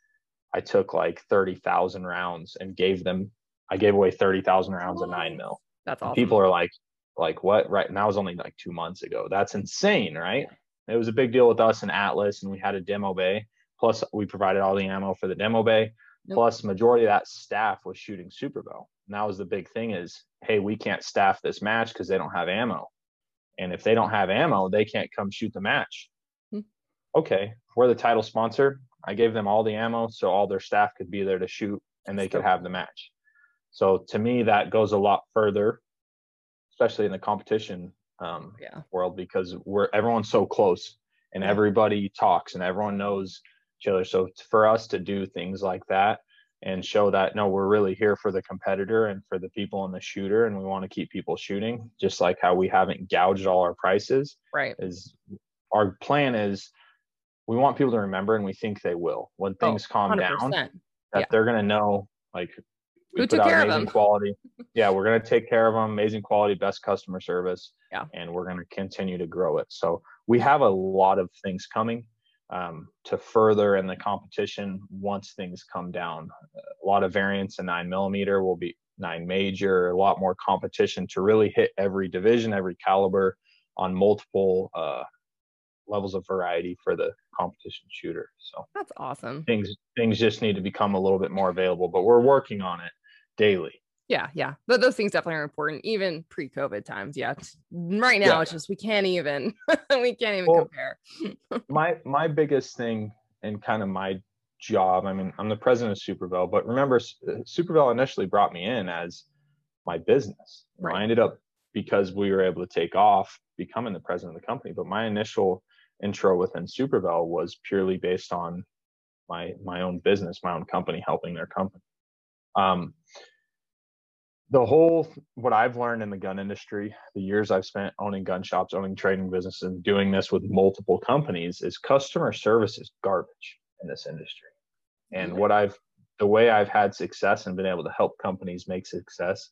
I took like thirty thousand rounds and gave them. I gave away thirty thousand rounds of nine mil. That's awesome. People are like, like what? Right? And that was only like two months ago. That's insane, right? It was a big deal with us and Atlas, and we had a demo bay. Plus, we provided all the ammo for the demo bay. Nope. Plus, majority of that staff was shooting Super Vel. And that was the big thing: is hey, we can't staff this match because they don't have ammo. And if they don't have ammo, they can't come shoot the match. Hmm. Okay, we're the title sponsor. I gave them all the ammo so all their staff could be there to shoot and they could have the match. So to me, that goes a lot further, especially in the competition um, yeah. world, because we're everyone's so close and everybody talks and everyone knows each other. So for us to do things like that and show that no we're really here for the competitor and for the people in the shooter and we want to keep people shooting just like how we haven't gouged all our prices right is our plan is we want people to remember and we think they will. When oh, things oh, calm down that yeah. they're going to know like we Who put out amazing quality. Yeah we're going to take care of them amazing quality best customer service. Yeah. And we're going to continue to grow it. So we have a lot of things coming um, to further in the competition once things come down. A lot of variants in nine millimeter will be nine major, a lot more competition to really hit every division, every caliber on multiple uh, levels of variety for the competition shooter. So that's awesome. Things things just need to become a little bit more available, but we're working on it daily yeah yeah but those things definitely are important even pre-covid times yeah right now yeah. it's just we can't even we can't even well, compare my my biggest thing and kind of my job i mean i'm the president of Super Vel but remember uh, Super Vel initially brought me in as my business right. i ended up because we were able to take off becoming the president of the company but my initial intro within Super Vel was purely based on my my own business my own company helping their company um, the whole what I've learned in the gun industry, the years I've spent owning gun shops, owning trading businesses, and doing this with multiple companies is customer service is garbage in this industry. And what I've the way I've had success and been able to help companies make success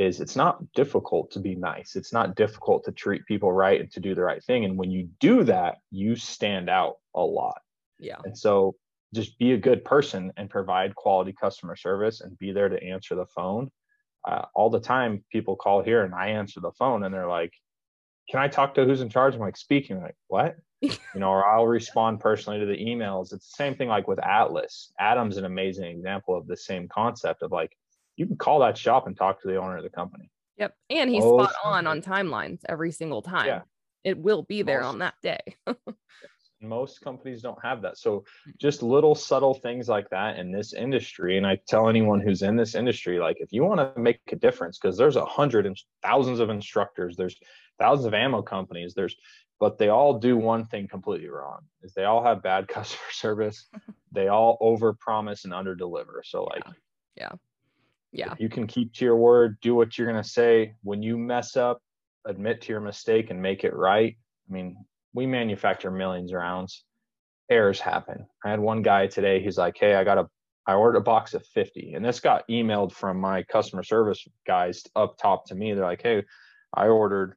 is it's not difficult to be nice. It's not difficult to treat people right and to do the right thing. And when you do that, you stand out a lot. Yeah. And so just be a good person and provide quality customer service and be there to answer the phone uh, all the time people call here and I answer the phone and they're like, can I talk to who's in charge? I'm like, speaking. I'm like, what? you know, or I'll respond personally to the emails. It's the same thing like with Atlas. Adam's an amazing example of the same concept of like, you can call that shop and talk to the owner of the company. Yep. And he's oh, spot on on timelines every single time. Yeah. It will be there Most. on that day. most companies don't have that so just little subtle things like that in this industry and i tell anyone who's in this industry like if you want to make a difference because there's a hundred and thousands of instructors there's thousands of ammo companies there's but they all do one thing completely wrong is they all have bad customer service they all over promise and under deliver so like yeah yeah, you can keep to your word do what you're going to say when you mess up admit to your mistake and make it right i mean we manufacture millions of rounds. Errors happen. I had one guy today. He's like, "Hey, I got a, I ordered a box of 50, and this got emailed from my customer service guys up top to me. They're like, "Hey, I ordered,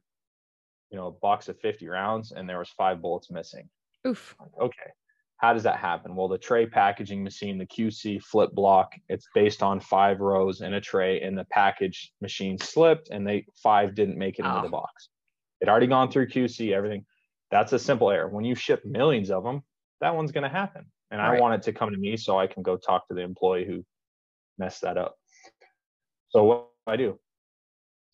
you know, a box of 50 rounds, and there was five bullets missing." Oof. Like, okay, how does that happen? Well, the tray packaging machine, the QC flip block, it's based on five rows in a tray, and the package machine slipped, and they five didn't make it oh. into the ah. box. It already gone through QC, everything. That's a simple error. When you ship millions of them, that one's going to happen. And right. I want it to come to me so I can go talk to the employee who messed that up. So what do I do?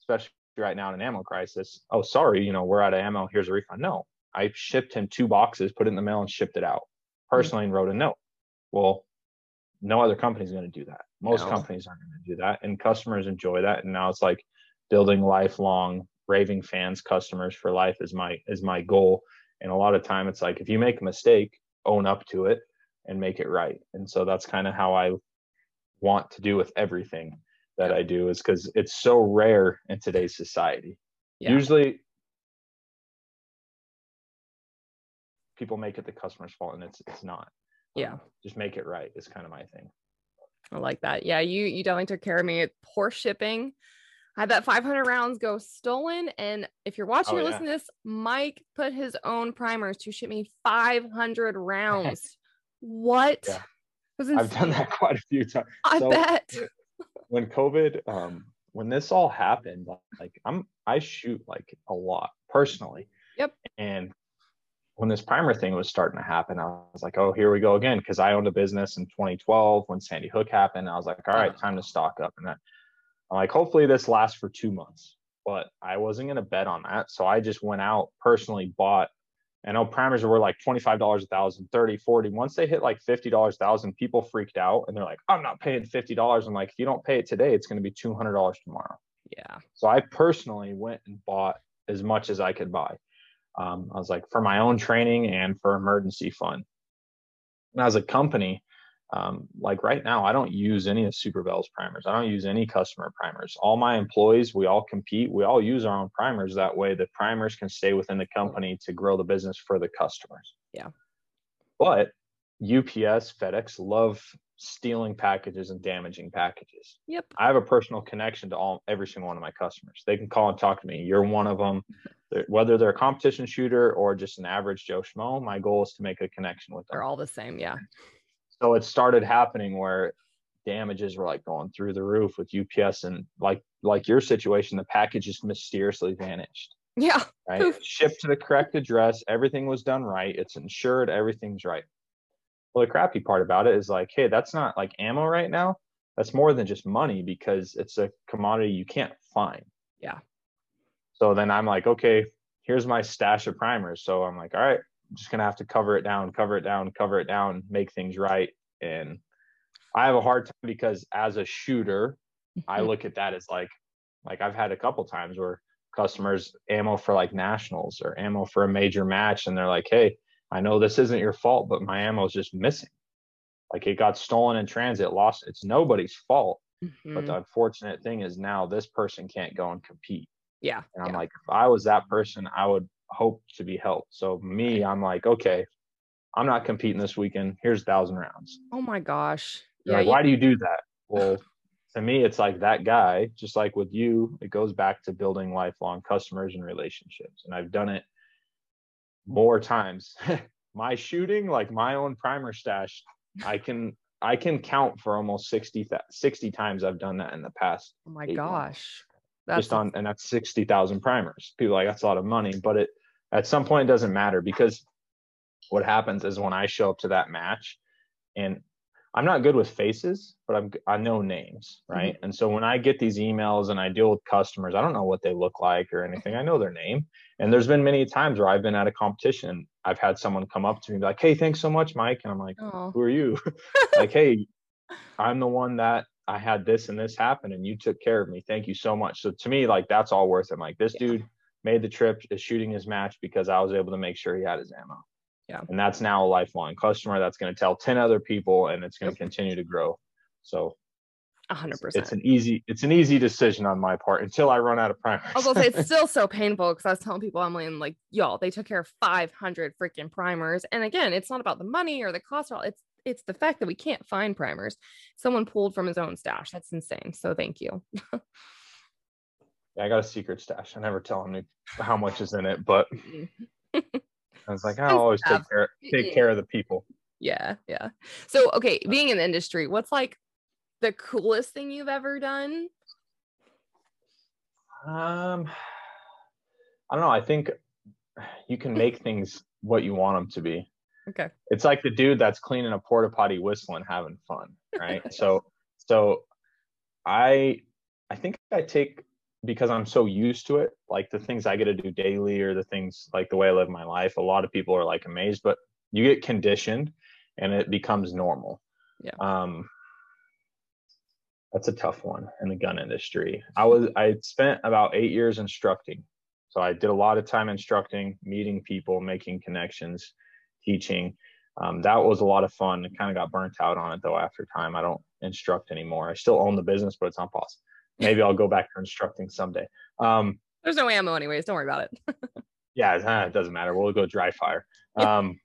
Especially right now in an ammo crisis. Oh, sorry, you know, we're out of ammo. Here's a refund. No, I shipped him two boxes, put it in the mail, and shipped it out personally mm-hmm. and wrote a note. Well, no other company is going to do that. Most no. companies aren't going to do that, and customers enjoy that. And now it's like building lifelong raving fans, customers for life is my is my goal. And a lot of time it's like if you make a mistake, own up to it and make it right. And so that's kind of how I want to do with everything that I do is because it's so rare in today's society. Yeah. Usually people make it the customer's fault and it's it's not. Yeah. Um, just make it right is kind of my thing. I like that. Yeah, you you definitely took care of me. Poor shipping. I had that 500 rounds go stolen. And if you're watching Oh, or yeah. listening to this, Mike put his own primers to ship me 500 rounds. what? Yeah. I've done that quite a few times. I So, bet. when COVID, um, when this all happened, like I'm, I shoot like a lot personally. Yep. And when this primer thing was starting to happen, I was like, oh, here we go again. Cause I owned a business in 2012 when Sandy Hook happened. I was like, all right, uh-huh. time to stock up. And I'm like, hopefully this lasts for two months. But I wasn't going to bet on that. So I just went out personally, bought I know primers were like $25 a thousand, 30, 40. Once they hit like $50 a thousand, people freaked out and they're like, I'm not paying $50. I'm like, if you don't pay it today, it's going to be $200 tomorrow. Yeah. So I personally went and bought as much as I could buy. Um, I was like, for my own training and for emergency fund. And as a company, um, like right now, I don't use any of Super Vel's primers. I don't use any customer primers. All my employees, we all compete. We all use our own primers. That way, the primers can stay within the company to grow the business for the customers. Yeah. But UPS, FedEx love stealing packages and damaging packages. Yep. I have a personal connection to all every single one of my customers. They can call and talk to me. You're one of them. They're- Whether they're a competition shooter or just an average Joe Schmo, my goal is to make a connection with them. They're all the same. Yeah. So it started happening where damages were like going through the roof with UPS and like like your situation, the package just mysteriously vanished. Yeah. Right, shipped to the correct address. Everything was done right. It's insured. Everything's right. Well, the crappy part about it is like, hey, that's not like ammo right now. That's more than just money because it's a commodity you can't find. Yeah. So then I'm like, okay, here's my stash of primers. So I'm like, all right, I'm just gonna have to cover it down, cover it down, cover it down, make things right. And I have a hard time because as a shooter, I look at that as like, like I've had a couple times where customers ammo for like nationals or ammo for a major match, and they're like, hey, I know this isn't your fault, but my ammo is just missing. Like it got stolen in transit, lost. It's nobody's fault. But Mhm. the unfortunate thing is now this person can't go and compete. yeah. And I'm yeah. like, if I was that person, I would hope to be helped. So me, I'm like, okay, I'm not competing this weekend. Here's a thousand rounds. oh my gosh. Yeah. like, you- why do you do that? Well, to me, it's like that guy, just like with you, it goes back to building lifelong customers and relationships. And I've done it more times. my shooting, like my own primer stash, I can I can count for almost 60, th- 60 times I've done that in the past oh my gosh. That's just on and that's 60,000 primers. People are like that's a lot of money, but it at some point it doesn't matter because what happens is when I show up to that match and I'm not good with faces, but I'm I know names, mm-hmm. right? And so when I get these emails and I deal with customers, I don't know what they look like or anything. I know their name. And there's been many times where I've been at a competition, I've had someone come up to me like, "Hey, thanks so much, Mike." And I'm like, "Who are you?" like, "Hey, I'm the one that I had this and this happen and you took care of me. Thank you so much." So to me, like that's all worth it. I'm like, this Yeah. dude made the trip, is shooting his match because I was able to make sure he had his ammo. Yeah. And that's now a lifelong customer that's going to tell 10 other people and it's going to continue to grow. So a 100%. it's an easy it's an easy decision on my part until I run out of primers. I was gonna say it's still so painful because I was telling people I'm like, like, y'all, they took care of 500 freaking primers, and again, it's not about the money or the cost. Or all. It's it's the fact that we can't find primers. Someone pulled from his own stash. That's insane. So thank you. Yeah, I got a secret stash. I never tell him how much is in it, but mm-hmm. I was like, I'll always take care take care of the people. yeah, yeah. So okay, being in the industry, what's like the coolest thing you've ever done? Um, I don't know. I think you can make things what you want them to be. Okay. It's like the dude that's cleaning a porta potty, whistling, having fun, right? so, so I, I think I take because I'm so used to it, like the things I get to do daily or the things like the way I live my life. A lot of people are like amazed, but you get conditioned, and it becomes normal. Yeah. Um, that's a tough one in the gun industry. I was I spent about eight years instructing. So I did a lot of time instructing, meeting people, making connections, teaching. Um, that was a lot of fun. I kind of got burnt out on it though after time. I don't instruct anymore. I still own the business, but it's not possible. Maybe I'll go back to instructing someday. Um, There's no ammo, anyways. Don't worry about it. yeah, uh, it doesn't matter. We'll go dry fire. Um,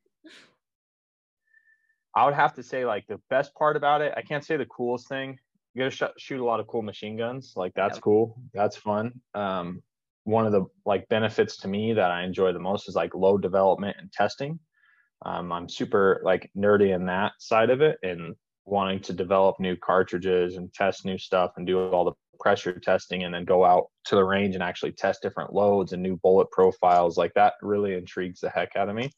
I would have to say like the best part about it. I can't say the coolest thing. You got to sh- shoot a lot of cool machine guns. Like that's yep. cool. That's fun. Um, one of the like benefits to me that I enjoy the most is like load development and testing. Um, I'm super like nerdy in that side of it and wanting to develop new cartridges and test new stuff and do all the pressure testing and then go out to the range and actually test different loads and new bullet profiles. Like that really intrigues the heck out of me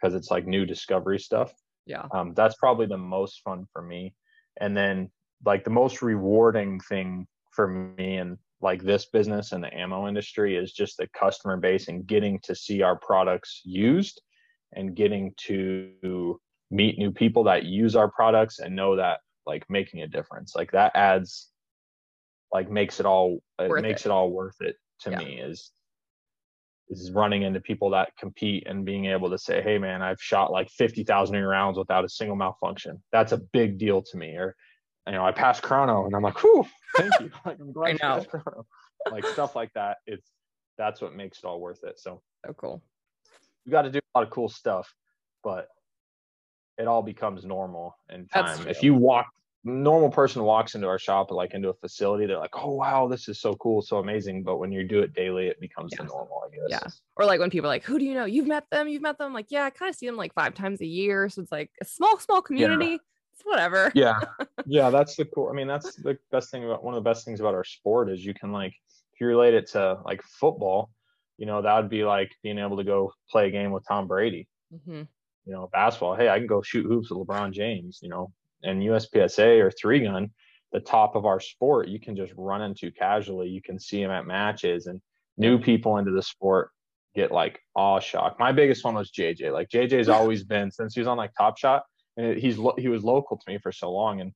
because it's like new discovery stuff. Yeah. Um, that's probably the most fun for me. And then like the most rewarding thing for me and like this business and the ammo industry is just the customer base and getting to see our products used and getting to meet new people that use our products and know that like making a difference like that adds like makes it all uh, it makes it. it. all worth it to yeah. me is is running into people that compete and being able to say hey man i've shot like 50,000 rounds without a single malfunction that's a big deal to me or you know i passed chrono and i'm like whew thank you like i'm glad I know. chrono like stuff like that it's that's what makes it all worth it so so cool you got to do a lot of cool stuff but it all becomes normal in time. If you walk, normal person walks into our shop, like into a facility, they're like, "Oh wow, this is so cool, so amazing." But when you do it daily, it becomes yeah. the normal, I guess. Yeah. Or like when people are like, "Who do you know? You've met them? You've met them?" Like, yeah, I kind of see them like five times a year, so it's like a small, small community. Yeah. It's whatever. Yeah, yeah, that's the cool. I mean, that's the best thing about one of the best things about our sport is you can like if you relate it to like football, you know, that would be like being able to go play a game with Tom Brady. Mm-hmm you know, basketball, hey, I can go shoot hoops with LeBron James, you know, and USPSA or three gun, the top of our sport, you can just run into casually. You can see them at matches and new people into the sport get like awe shock. My biggest one was JJ. Like JJ's always been since he was on like Top Shot, and he's he was local to me for so long. And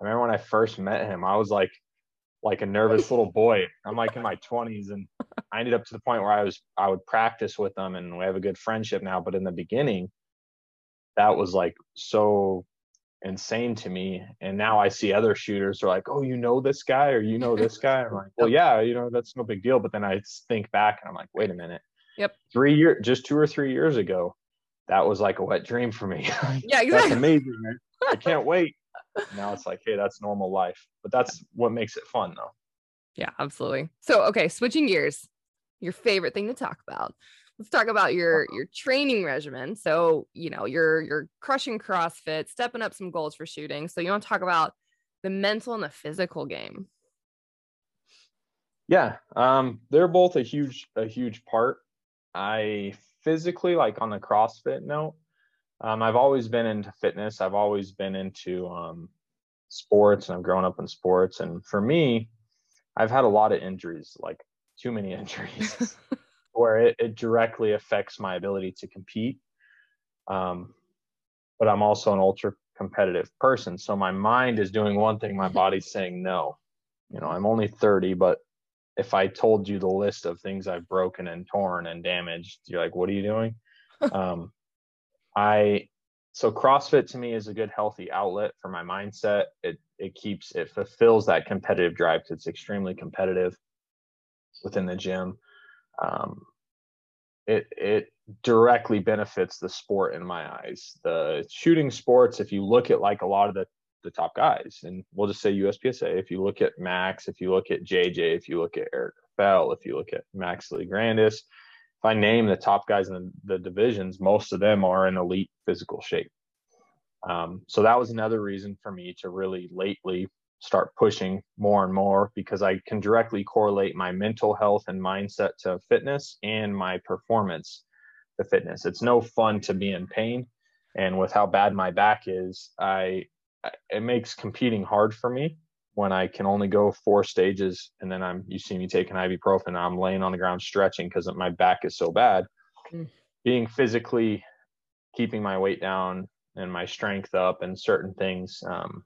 I remember when I first met him, I was like like a nervous little boy. I'm like in my 20s, and I ended up to the point where I was I would practice with them, and we have a good friendship now. But in the beginning, that was like so insane to me. And now I see other shooters are like, oh, you know this guy or you know this guy. I'm like, well, yeah, you know, that's no big deal. But then I think back and I'm like, wait a minute. Yep. Three years, just two or three years ago, that was like a wet dream for me. Yeah, exactly. that's amazing. I can't wait. now it's like, hey, that's normal life. But that's what makes it fun though. Yeah, absolutely. So, okay, switching gears, your favorite thing to talk about let's talk about your uh-huh. your training regimen. So, you know, you're you're crushing CrossFit, stepping up some goals for shooting. So you want to talk about the mental and the physical game. Yeah, um, they're both a huge a huge part. I physically like on the CrossFit note, um, I've always been into fitness. I've always been into um, sports, and I've grown up in sports. And for me, I've had a lot of injuries, like too many injuries. where it, it directly affects my ability to compete. Um, but I'm also an ultra competitive person. So my mind is doing one thing, my body's saying no. You know, I'm only 30, but if I told you the list of things I've broken and torn and damaged, you're like, what are you doing? um, I so CrossFit to me is a good healthy outlet for my mindset. It it keeps it fulfills that competitive drive because it's extremely competitive within the gym um, it it directly benefits the sport in my eyes. The shooting sports, if you look at like a lot of the the top guys, and we'll just say USPSA. If you look at Max, if you look at JJ, if you look at Eric Fell, if you look at Max Leograndis, if I name the top guys in the, the divisions, most of them are in elite physical shape. Um, so that was another reason for me to really lately start pushing more and more because I can directly correlate my mental health and mindset to fitness and my performance to fitness. It's no fun to be in pain. And with how bad my back is, I it makes competing hard for me when I can only go four stages and then I'm you see me taking ibuprofen I'm laying on the ground stretching because my back is so bad. Mm. Being physically keeping my weight down and my strength up and certain things um,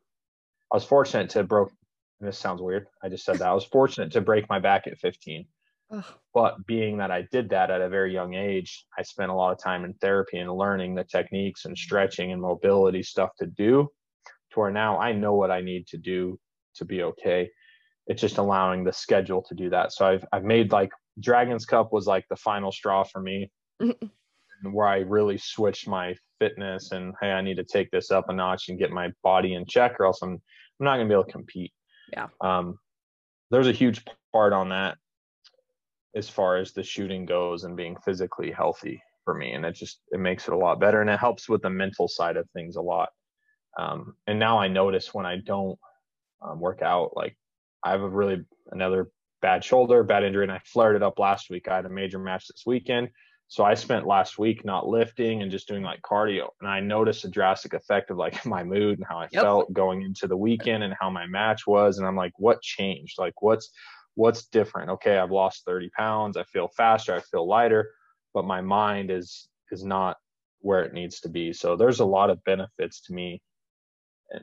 was fortunate to broke. This sounds weird. I just said that I was fortunate to break my back at 15. Ugh. But being that I did that at a very young age, I spent a lot of time in therapy and learning the techniques and stretching and mobility stuff to do. To where now I know what I need to do to be okay. It's just allowing the schedule to do that. So I've I've made like Dragons Cup was like the final straw for me. where I really switched my fitness and hey, I need to take this up a notch and get my body in check, or else I'm I'm not gonna be able to compete. Yeah. Um, there's a huge part on that as far as the shooting goes and being physically healthy for me, and it just it makes it a lot better, and it helps with the mental side of things a lot. Um, and now I notice when I don't um, work out, like I have a really another bad shoulder, bad injury, and I flared it up last week. I had a major match this weekend. So I spent last week not lifting and just doing like cardio. And I noticed a drastic effect of like my mood and how I yep. felt going into the weekend and how my match was. And I'm like, what changed? Like what's what's different? Okay, I've lost 30 pounds. I feel faster, I feel lighter, but my mind is is not where it needs to be. So there's a lot of benefits to me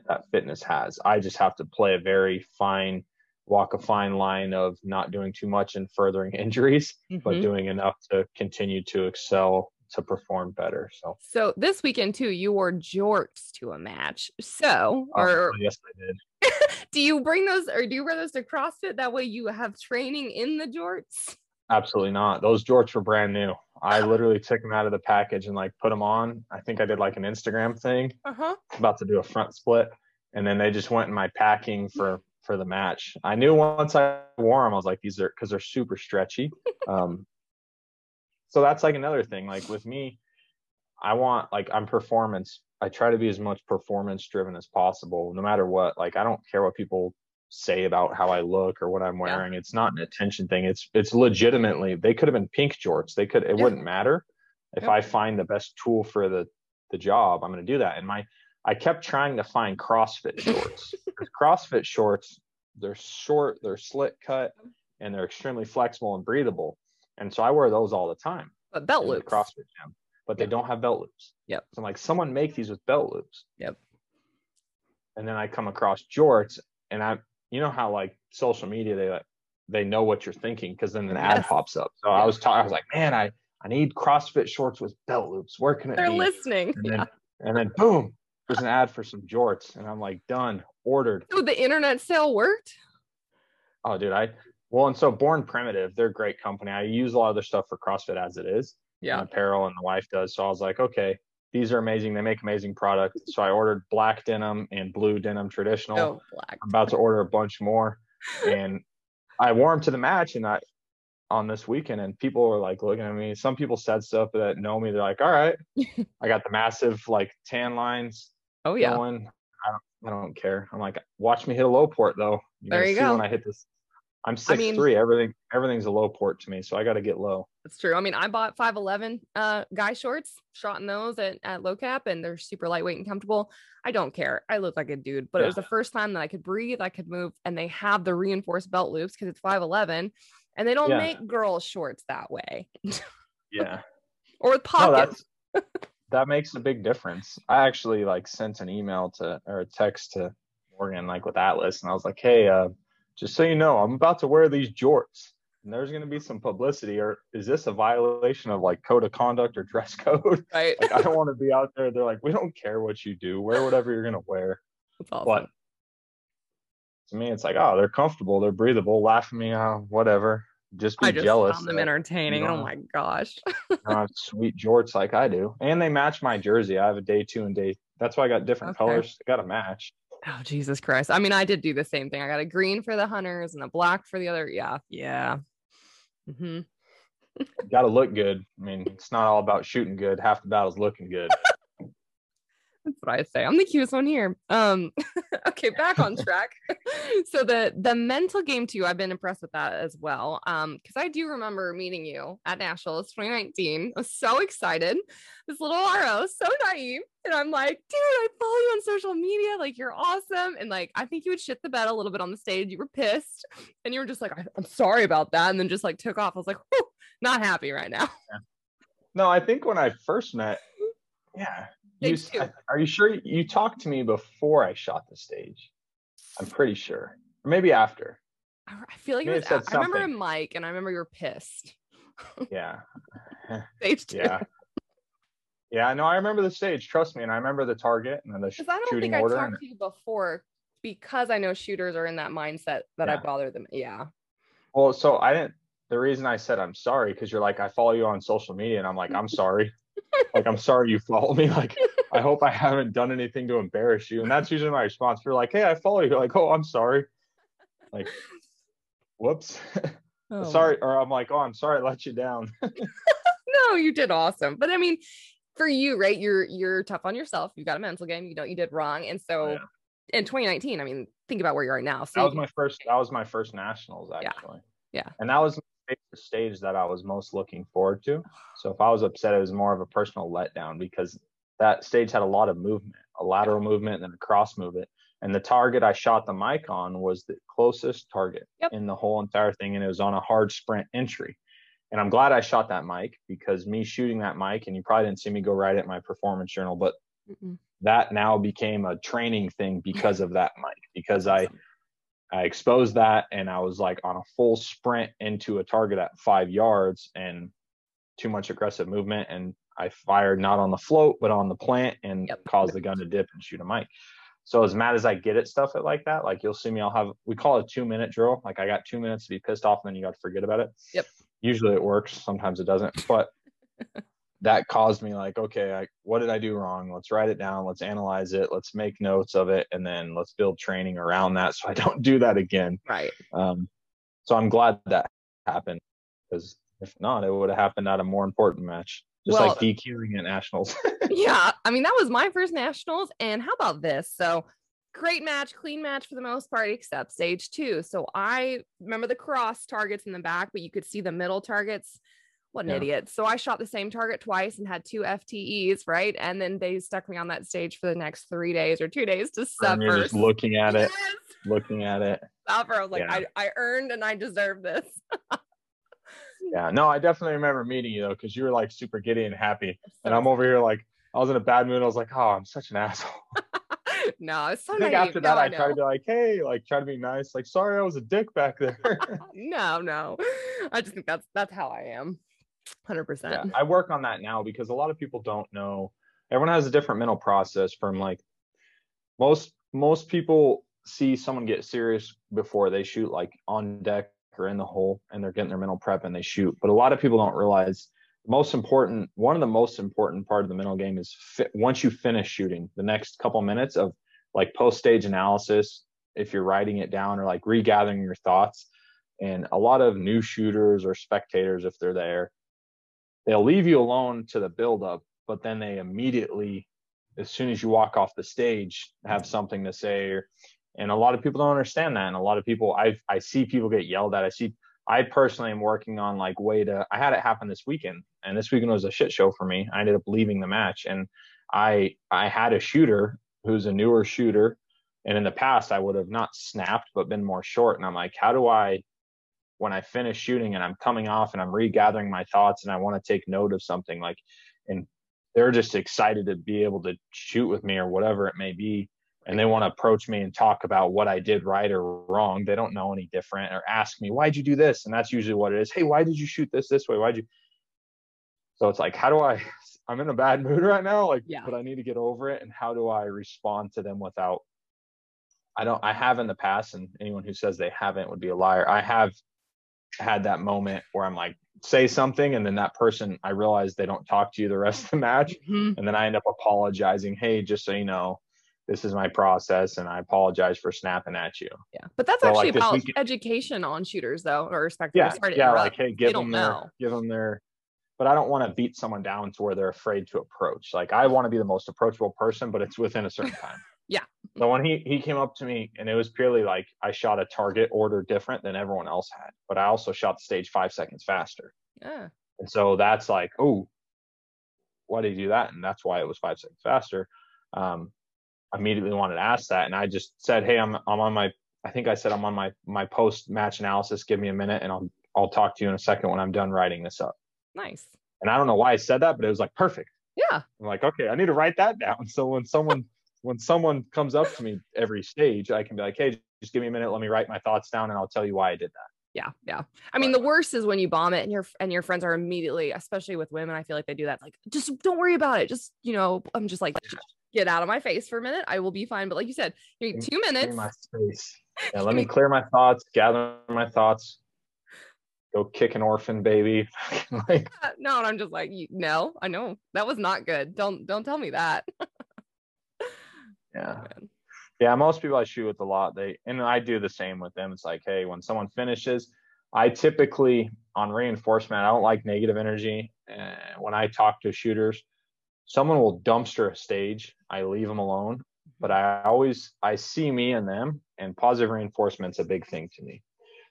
that fitness has. I just have to play a very fine walk a fine line of not doing too much and furthering injuries, mm-hmm. but doing enough to continue to excel to perform better. So So this weekend too, you wore jorts to a match. So oh, or yes I did. do you bring those or do you wear those to CrossFit? That way you have training in the jorts? Absolutely not. Those jorts were brand new. I literally took them out of the package and like put them on. I think I did like an Instagram thing. Uh-huh. About to do a front split. And then they just went in my packing for for the match. I knew once I wore them, I was like, these are because they're super stretchy. Um, so that's like another thing. Like with me, I want like I'm performance. I try to be as much performance driven as possible, no matter what. Like I don't care what people say about how I look or what I'm wearing. Yeah. It's not an attention thing. It's it's legitimately they could have been pink jorts. They could it yeah. wouldn't matter. If yeah. I find the best tool for the the job, I'm going to do that. And my I kept trying to find CrossFit shorts. Because CrossFit shorts, they're short, they're slit cut, and they're extremely flexible and breathable. And so I wear those all the time. But belt loops. CrossFit gym, but they don't have belt loops. Yep. So I'm like, someone make these with belt loops. Yep. And then I come across jorts, and I, you know how like social media, they like they know what you're thinking because then an ad pops up. So I was talking, I was like, man, I I need CrossFit shorts with belt loops. Where can it They're be? listening. And then, and then boom, there's an ad for some jorts, and I'm like, done, ordered. Oh, the internet sale worked. Oh, dude, I well, and so Born Primitive, they're a great company. I use a lot of their stuff for CrossFit as it is. Yeah. And apparel and the wife does. So I was like, okay, these are amazing. They make amazing products. So I ordered black denim and blue denim traditional. Oh, black. I'm about to order a bunch more. And I wore them to the match and I on this weekend and people were like looking at me. Some people said stuff that know me. They're like, all right. I got the massive like tan lines Oh yeah. Going. I don't, I don't care. I'm like, watch me hit a low port though. You're there you go. When I hit this, I'm six I mean, three. Everything everything's a low port to me, so I got to get low. That's true. I mean, I bought 511 uh, guy shorts, shot in those at, at low cap, and they're super lightweight and comfortable. I don't care. I look like a dude, but yeah. it was the first time that I could breathe, I could move, and they have the reinforced belt loops because it's 511, and they don't yeah. make girl shorts that way. yeah. or with pockets. No, that makes a big difference. I actually like sent an email to or a text to Morgan like with Atlas, and I was like, hey, uh, just so you know, I'm about to wear these jorts. And there's going to be some publicity, or is this a violation of like code of conduct or dress code? Right. like, I don't want to be out there. They're like, we don't care what you do. Wear whatever you're going to wear. That's awesome. But to me, it's like, oh, they're comfortable, they're breathable. Laugh at me, uh, whatever just be I just jealous. Found them entertaining. You oh know, oh my gosh. sweet jorts like I do, and they match my jersey. I have a day two and day. That's why I got different okay. colors. Got to match. Oh Jesus Christ! I mean, I did do the same thing. I got a green for the hunters and a black for the other. Yeah, yeah. Mm-hmm. got to look good. I mean, it's not all about shooting good. Half the battle's looking good. That's what I say. I'm the cutest one here. Um, okay, back on track. so the the mental game too, I've been impressed with that as well. Um, because I do remember meeting you at Nationals 2019. I was so excited. This little RO, so naive. And I'm like, dude, I follow you on social media. Like, you're awesome. And like, I think you would shit the bed a little bit on the stage. You were pissed. And you were just like, I'm sorry about that. And then just like took off. I was like, not happy right now. Yeah. No, I think when I first met, yeah, you, are you sure you talked to me before I shot the stage? I'm pretty sure, or maybe after. I feel like maybe it was. I remember a mic, and I remember you were pissed. yeah. stage two. Yeah. Yeah, no, I remember the stage. Trust me, and I remember the target and the sh- I don't shooting think order. I talked and... to you before because I know shooters are in that mindset that yeah. I bother them. Yeah. Well, so I didn't. The reason I said I'm sorry because you're like I follow you on social media, and I'm like I'm sorry. like I'm sorry you follow me. Like I hope I haven't done anything to embarrass you. And that's usually my response. You're like, hey, I follow you. You're like, oh, I'm sorry. Like, whoops. Oh. sorry. Or I'm like, oh, I'm sorry I let you down. no, you did awesome. But I mean, for you, right? You're you're tough on yourself. You got a mental game. You know you did wrong. And so yeah. in 2019, I mean, think about where you are now. So that was my first that was my first nationals actually. Yeah. yeah. And that was the stage that I was most looking forward to. So if I was upset, it was more of a personal letdown because that stage had a lot of movement, a lateral movement and then a cross movement. And the target I shot the mic on was the closest target yep. in the whole entire thing. And it was on a hard sprint entry. And I'm glad I shot that mic because me shooting that mic, and you probably didn't see me go write it in my performance journal, but Mm-mm. that now became a training thing because of that mic, because I I exposed that and I was like on a full sprint into a target at five yards and too much aggressive movement. And I fired not on the float, but on the plant and yep. caused the gun to dip and shoot a mic. So as mad as I get at stuff like that, like you'll see me, I'll have, we call it a two minute drill. Like I got two minutes to be pissed off and then you got to forget about it. Yep. Usually it works. Sometimes it doesn't, but that caused me like, okay, I, what did I do wrong? Let's write it down. Let's analyze it. Let's make notes of it. And then let's build training around that. So I don't do that again. Right. Um, so I'm glad that happened because if not, it would have happened at a more important match just well, like DQing at nationals. yeah, I mean that was my first nationals, and how about this? So great match, clean match for the most part, except stage two. So I remember the cross targets in the back, but you could see the middle targets. What an yeah. idiot. So I shot the same target twice and had two FTEs, right? And then they stuck me on that stage for the next three days or two days to suffer. And you're just looking at yes. it, looking at it. Suffer. I was like, yeah. I, I earned and I deserve this. Yeah, no, I definitely remember meeting you though, because you were like super giddy and happy, and I'm over here like I was in a bad mood. I was like, oh, I'm such an asshole. no, it's so I think naive. after that, no, I, I tried to be like, hey, like try to be nice. Like, sorry, I was a dick back there. no, no, I just think that's that's how I am. Hundred yeah, percent. I work on that now because a lot of people don't know. Everyone has a different mental process. From like most most people see someone get serious before they shoot, like on deck or in the hole and they're getting their mental prep and they shoot. But a lot of people don't realize most important, one of the most important part of the mental game is fi- once you finish shooting, the next couple minutes of like post stage analysis, if you're writing it down or like regathering your thoughts. And a lot of new shooters or spectators, if they're there, they'll leave you alone to the build up, but then they immediately, as soon as you walk off the stage, have something to say or and a lot of people don't understand that. And a lot of people i i see people get yelled at. I see i personally am working on like way to i had it happen this weekend and this weekend was a shit show for me. I ended up leaving the match and i i had a shooter who's a newer shooter and in the past i would have not snapped but been more short. And i'm like how do i when i finish shooting and i'm coming off and i'm regathering my thoughts and i want to take note of something like and they're just excited to be able to shoot with me or whatever it may be and they want to approach me and talk about what I did right or wrong. They don't know any different or ask me, why'd you do this? And that's usually what it is. Hey, why did you shoot this this way? Why'd you? So it's like, how do I, I'm in a bad mood right now. Like, yeah. but I need to get over it. And how do I respond to them without, I don't, I have in the past, and anyone who says they haven't would be a liar. I have had that moment where I'm like, say something and then that person i realize they don't talk to you the rest of the match mm-hmm. and then i end up apologizing hey just so you know this is my process and I apologize for snapping at you. Yeah. But that's so actually like about weekend, education on shooters though, or spectators. Yeah. Yeah. Like, hey, give them their, know. give them their, but I don't want to beat someone down to where they're afraid to approach. Like I want to be the most approachable person, but it's within a certain time. So when he, he came up to me and it was purely like I shot a target order different than everyone else had, but I also shot the stage five seconds faster. Yeah. And so that's like, oh, why did you do that? And that's why it was five seconds faster. Um, immediately wanted to ask that, and I just said, "Hey, I'm I'm on my I think I said I'm on my my post match analysis. Give me a minute, and I'll I'll talk to you in a second when I'm done writing this up." Nice. And I don't know why I said that, but it was like perfect. Yeah. I'm like, okay, I need to write that down. So when someone when someone comes up to me every stage, I can be like, hey, just give me a minute, let me write my thoughts down, and I'll tell you why I did that. Yeah, yeah. I mean, the worst is when you bomb it and your and your friends are immediately, especially with women. I feel like they do that. Like, just don't worry about it. Just you know, I'm just like, get out of my face for a minute. I will be fine. But like you said, you need two minutes. My space. Yeah, let me clear my thoughts, gather my thoughts. go kick an orphan baby. like, no, and I'm just like, no, I know that was not good. Don't don't tell me that. Yeah. Oh, yeah, most people I shoot with a lot, they and I do the same with them. It's like, hey, when someone finishes, I typically on reinforcement, I don't like negative energy. And when I talk to shooters, someone will dumpster a stage. I leave them alone, but I always I see me and them, and positive reinforcement's a big thing to me.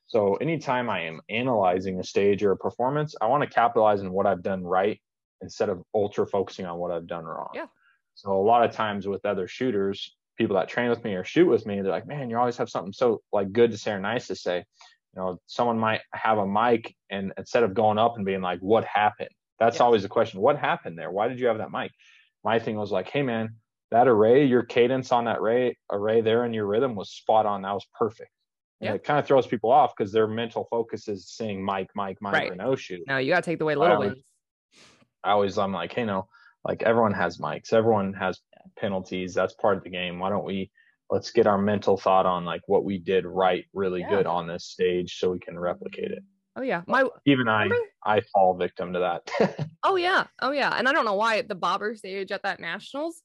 So anytime I am analyzing a stage or a performance, I want to capitalize on what I've done right instead of ultra focusing on what I've done wrong. Yeah. So a lot of times with other shooters, people that train with me or shoot with me, they're like, man, you always have something so like good to say or nice to say. You know, someone might have a mic and instead of going up and being like, what happened? That's always the question. What happened there? Why did you have that mic? My thing was like, hey man, that array, your cadence on that array array there and your rhythm was spot on. That was perfect. And yeah. it kind of throws people off because their mental focus is saying mic, mic, mic, right. or no shoot. No, you gotta take the way little I always, I always I'm like, hey no, like everyone has mics, everyone has penalties. That's part of the game. Why don't we let's get our mental thought on like what we did right really yeah. good on this stage so we can replicate it. Oh yeah, my even I I fall victim to that. oh yeah, oh yeah, and I don't know why the bobber stage at that nationals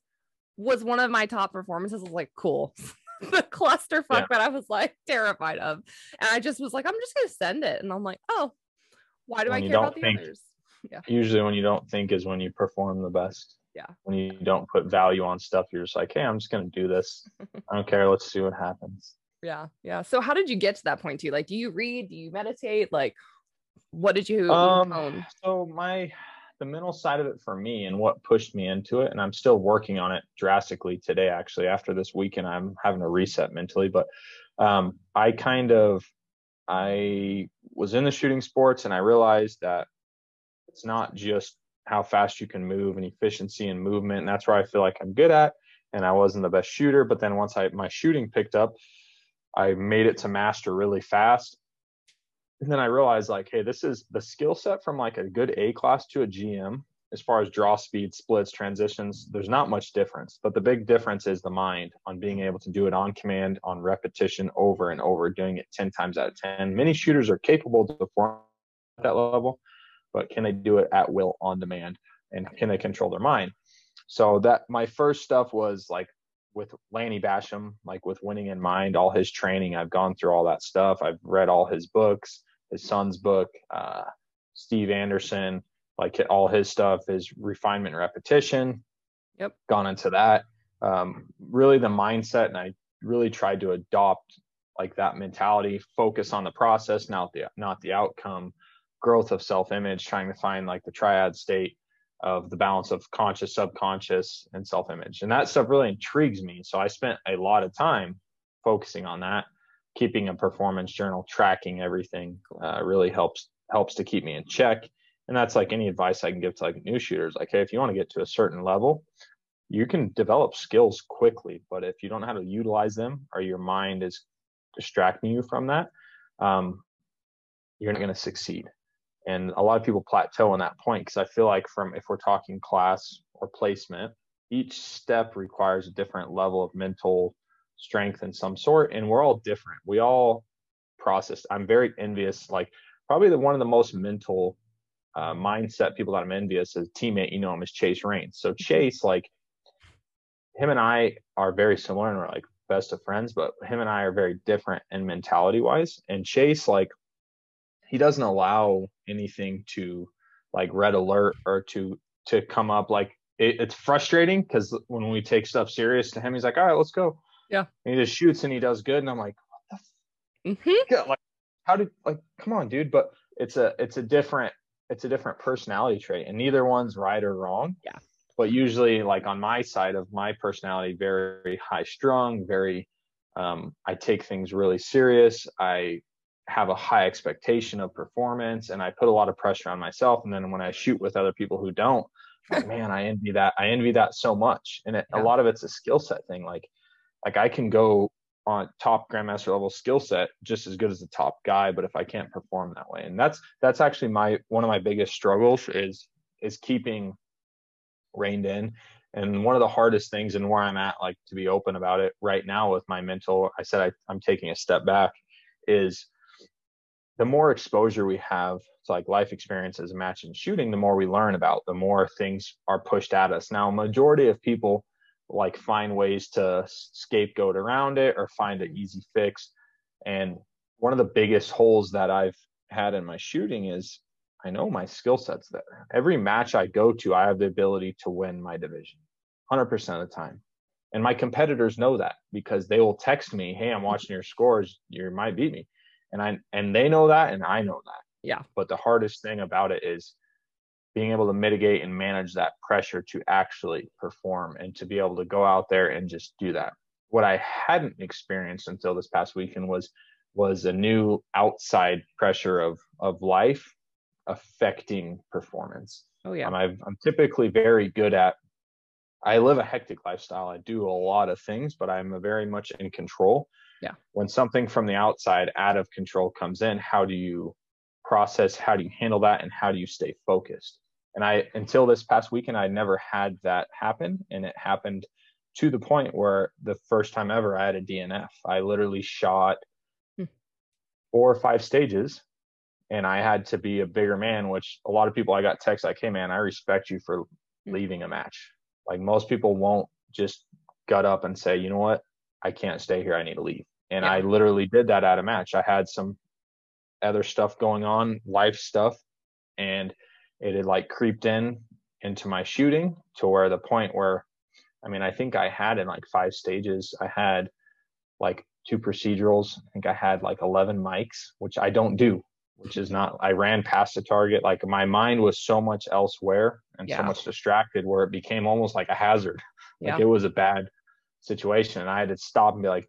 was one of my top performances. I was like, cool, the clusterfuck yeah. that I was like terrified of, and I just was like, I'm just gonna send it, and I'm like, oh, why do I care about the think, others? Yeah. Usually, when you don't think is when you perform the best. Yeah. When you don't put value on stuff, you're just like, hey, I'm just gonna do this. I don't care. Let's see what happens yeah yeah so how did you get to that point too like do you read do you meditate like what did you um so my the mental side of it for me and what pushed me into it and i'm still working on it drastically today actually after this weekend i'm having a reset mentally but um i kind of i was in the shooting sports and i realized that it's not just how fast you can move and efficiency and movement and that's where i feel like i'm good at and i wasn't the best shooter but then once i my shooting picked up I made it to master really fast. And then I realized like, hey, this is the skill set from like a good A class to a GM as far as draw speed, splits, transitions, there's not much difference. But the big difference is the mind on being able to do it on command, on repetition, over and over, doing it 10 times out of 10. Many shooters are capable to perform at that level, but can they do it at will on demand? And can they control their mind? So that my first stuff was like with Lanny Bassham, like with winning in mind, all his training, I've gone through all that stuff. I've read all his books, his son's book, uh, Steve Anderson, like all his stuff is refinement repetition. Yep. Gone into that. Um, really the mindset, and I really tried to adopt like that mentality, focus on the process, not the not the outcome, growth of self-image, trying to find like the triad state of the balance of conscious, subconscious, and self image. And that stuff really intrigues me. So I spent a lot of time focusing on that. Keeping a performance journal, tracking everything uh, really helps helps to keep me in check. And that's like any advice I can give to like new shooters. Like, hey, if you want to get to a certain level, you can develop skills quickly, but if you don't know how to utilize them or your mind is distracting you from that, um, you're not going to succeed and a lot of people plateau on that point because i feel like from if we're talking class or placement each step requires a different level of mental strength in some sort and we're all different. We all process. I'm very envious like probably the one of the most mental uh, mindset people that i'm envious as teammate you know him is chase rains so chase like him and i are very similar and we're like best of friends but him and i are very different in mentality wise and chase like he doesn't allow anything to like red alert or to to come up like it, it's frustrating because when we take stuff serious to him he's like all right let's go yeah and he just shoots and he does good and i'm like what the f-? mm-hmm. yeah, like how did like come on dude but it's a it's a different it's a different personality trait and neither one's right or wrong yeah but usually like on my side of my personality very high strung very um, i take things really serious i have a high expectation of performance and I put a lot of pressure on myself. And then when I shoot with other people who don't, like, man, I envy that. I envy that so much. And it, yeah. a lot of it's a skill set thing. Like, like I can go on top grandmaster level skill set just as good as the top guy, but if I can't perform that way, and that's that's actually my one of my biggest struggles is is keeping reined in. And one of the hardest things and where I'm at, like to be open about it right now with my mental, I said I, I'm taking a step back, is the more exposure we have to like life experiences, match and shooting, the more we learn about, the more things are pushed at us. Now, majority of people like find ways to scapegoat around it or find an easy fix. And one of the biggest holes that I've had in my shooting is I know my skill set's there. Every match I go to, I have the ability to win my division 100% of the time. And my competitors know that because they will text me, "Hey, I'm watching your scores. You might beat me." And I and they know that and I know that. Yeah. But the hardest thing about it is being able to mitigate and manage that pressure to actually perform and to be able to go out there and just do that. What I hadn't experienced until this past weekend was was a new outside pressure of of life affecting performance. Oh yeah. Um, i am typically very good at. I live a hectic lifestyle. I do a lot of things, but I'm very much in control. Yeah. When something from the outside, out of control, comes in, how do you process? How do you handle that? And how do you stay focused? And I, until this past weekend, I never had that happen, and it happened to the point where the first time ever I had a DNF. I literally shot hmm. four or five stages and I had to be a bigger man, which a lot of people I got texts like, Hey man, I respect you for leaving a match. Like most people won't just gut up and say, you know what, I can't stay here. I need to leave. And yeah. I literally did that at a match. I had some other stuff going on, life stuff, and it had like creeped in into my shooting to where the point where, I mean, I think I had in like five stages, I had like two procedurals. I think I had like 11 mics, which I don't do which is not i ran past the target like my mind was so much elsewhere and yeah. so much distracted where it became almost like a hazard like yeah. it was a bad situation. And i had to stop and be like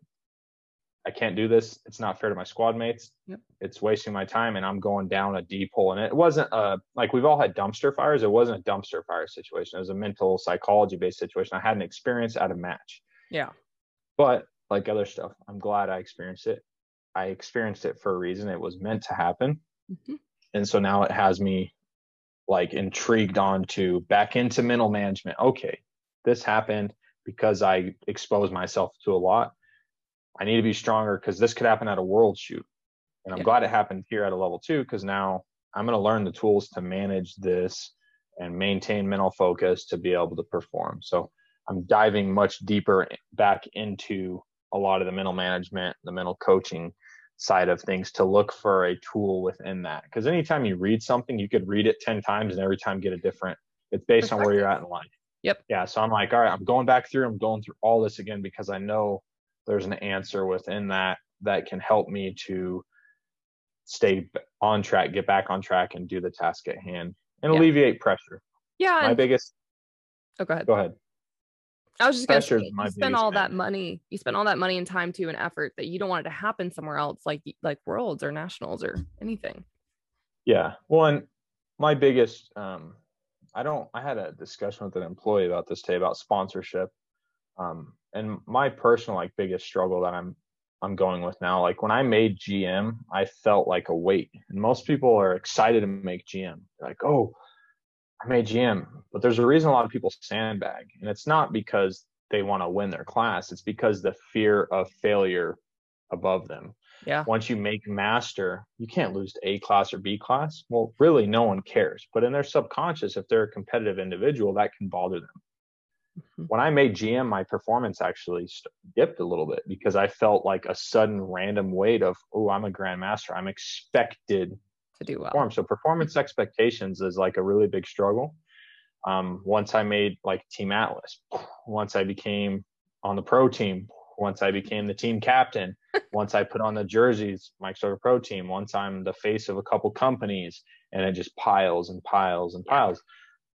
i can't do this. It's not fair to my squad mates. Yep. it's wasting my time and i'm going down a deep hole. And it wasn't a like we've all had dumpster fires. It wasn't a dumpster fire situation. It was a mental psychology based situation. I had an experience at a match. Yeah. But like other stuff i'm glad i experienced it. I experienced it for a reason. It was meant to happen. Mm-hmm. And so now it has me like intrigued on to back into mental management. Okay, this happened because I expose myself to a lot. I need to be stronger because this could happen at a world shoot. And I'm yeah. glad it happened here at a level two because now I'm going to learn the tools to manage this and maintain mental focus to be able to perform. So I'm diving much deeper back into a lot of the mental management, the mental coaching side of things to look for a tool within that. Because anytime you read something, you could read it 10 times and every time get a different, it's based on where you're at in life. Yep. Yeah. So I'm like, all right, I'm going back through, I'm going through all this again because I know there's an answer within that that can help me to stay on track, get back on track and do the task at hand and yeah. alleviate pressure. Yeah. My biggest. Oh, go ahead. Go ahead. I was just gonna say, you spend all that money, you spend all that money and time to and effort that you don't want it to happen somewhere else, like like worlds or nationals or anything. Yeah. Well, and my biggest, um, I don't. I had a discussion with an employee about this today about sponsorship, um, and my personal like biggest struggle that I'm I'm going with now. Like when I made GM, I felt like a weight, and most people are excited to make GM. They're like, oh, I made GM, but there's a reason a lot of people sandbag, and it's not because they want to win their class. It's because the fear of failure above them. Yeah. Once you make master, you can't lose to A class or B class. Well, really, no one cares. But in their subconscious, if they're a competitive individual, that can bother them. Mm-hmm. When I made GM, my performance actually dipped a little bit because I felt like a sudden random weight of, oh, I'm a grandmaster. I'm expected to do well. Perform. So performance expectations is like a really big struggle. Um, once I made like Team Atlas, once I became on the pro team, once I became the team captain, once I put on the jerseys, Mike Stoker Pro Team, once I'm the face of a couple companies, and it just piles and piles and piles.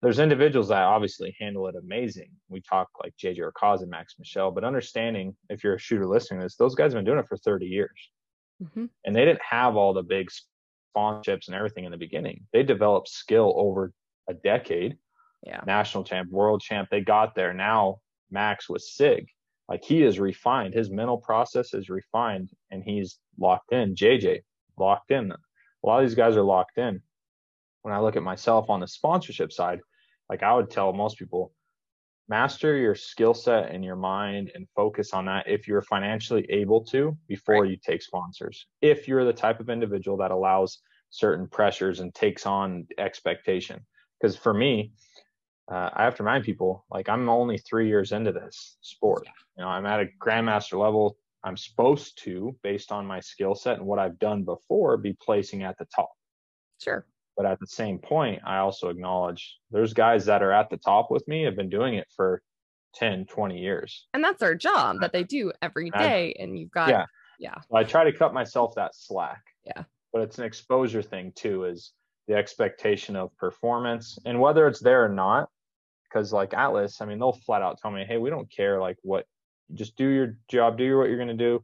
There's individuals that obviously handle it amazing. We talk like JJ Racaza and Max Michel, but understanding if you're a shooter listening to this, those guys have been doing it for 30 years. Mm-hmm. And they didn't have all the big sponsorships and everything in the beginning. They developed skill over a decade. Yeah. National champ, world champ, they got there. Now Max was SIG, like he is refined. His mental process is refined and he's locked in. JJ locked in. A lot of these guys are locked in. When I look at myself on the sponsorship side, like I would tell most people, master your skill set and your mind and focus on that if you're financially able to before right. you take sponsors. If you're the type of individual that allows certain pressures and takes on expectation. Because for me, uh, I have to remind people like I'm only three years into this sport. You know, I'm at a grandmaster level. I'm supposed to, based on my skill set and what I've done before, be placing at the top. Sure. But at the same point, I also acknowledge there's guys that are at the top with me have been doing it for 10, 20 years. And that's their job that they do every day. And you've got, yeah. Yeah. So I try to cut myself that slack. Yeah. But it's an exposure thing too, is the expectation of performance and whether it's there or not. Because like Atlas, I mean, they'll flat out tell me, hey, we don't care like what, just do your job, do what you're going to do.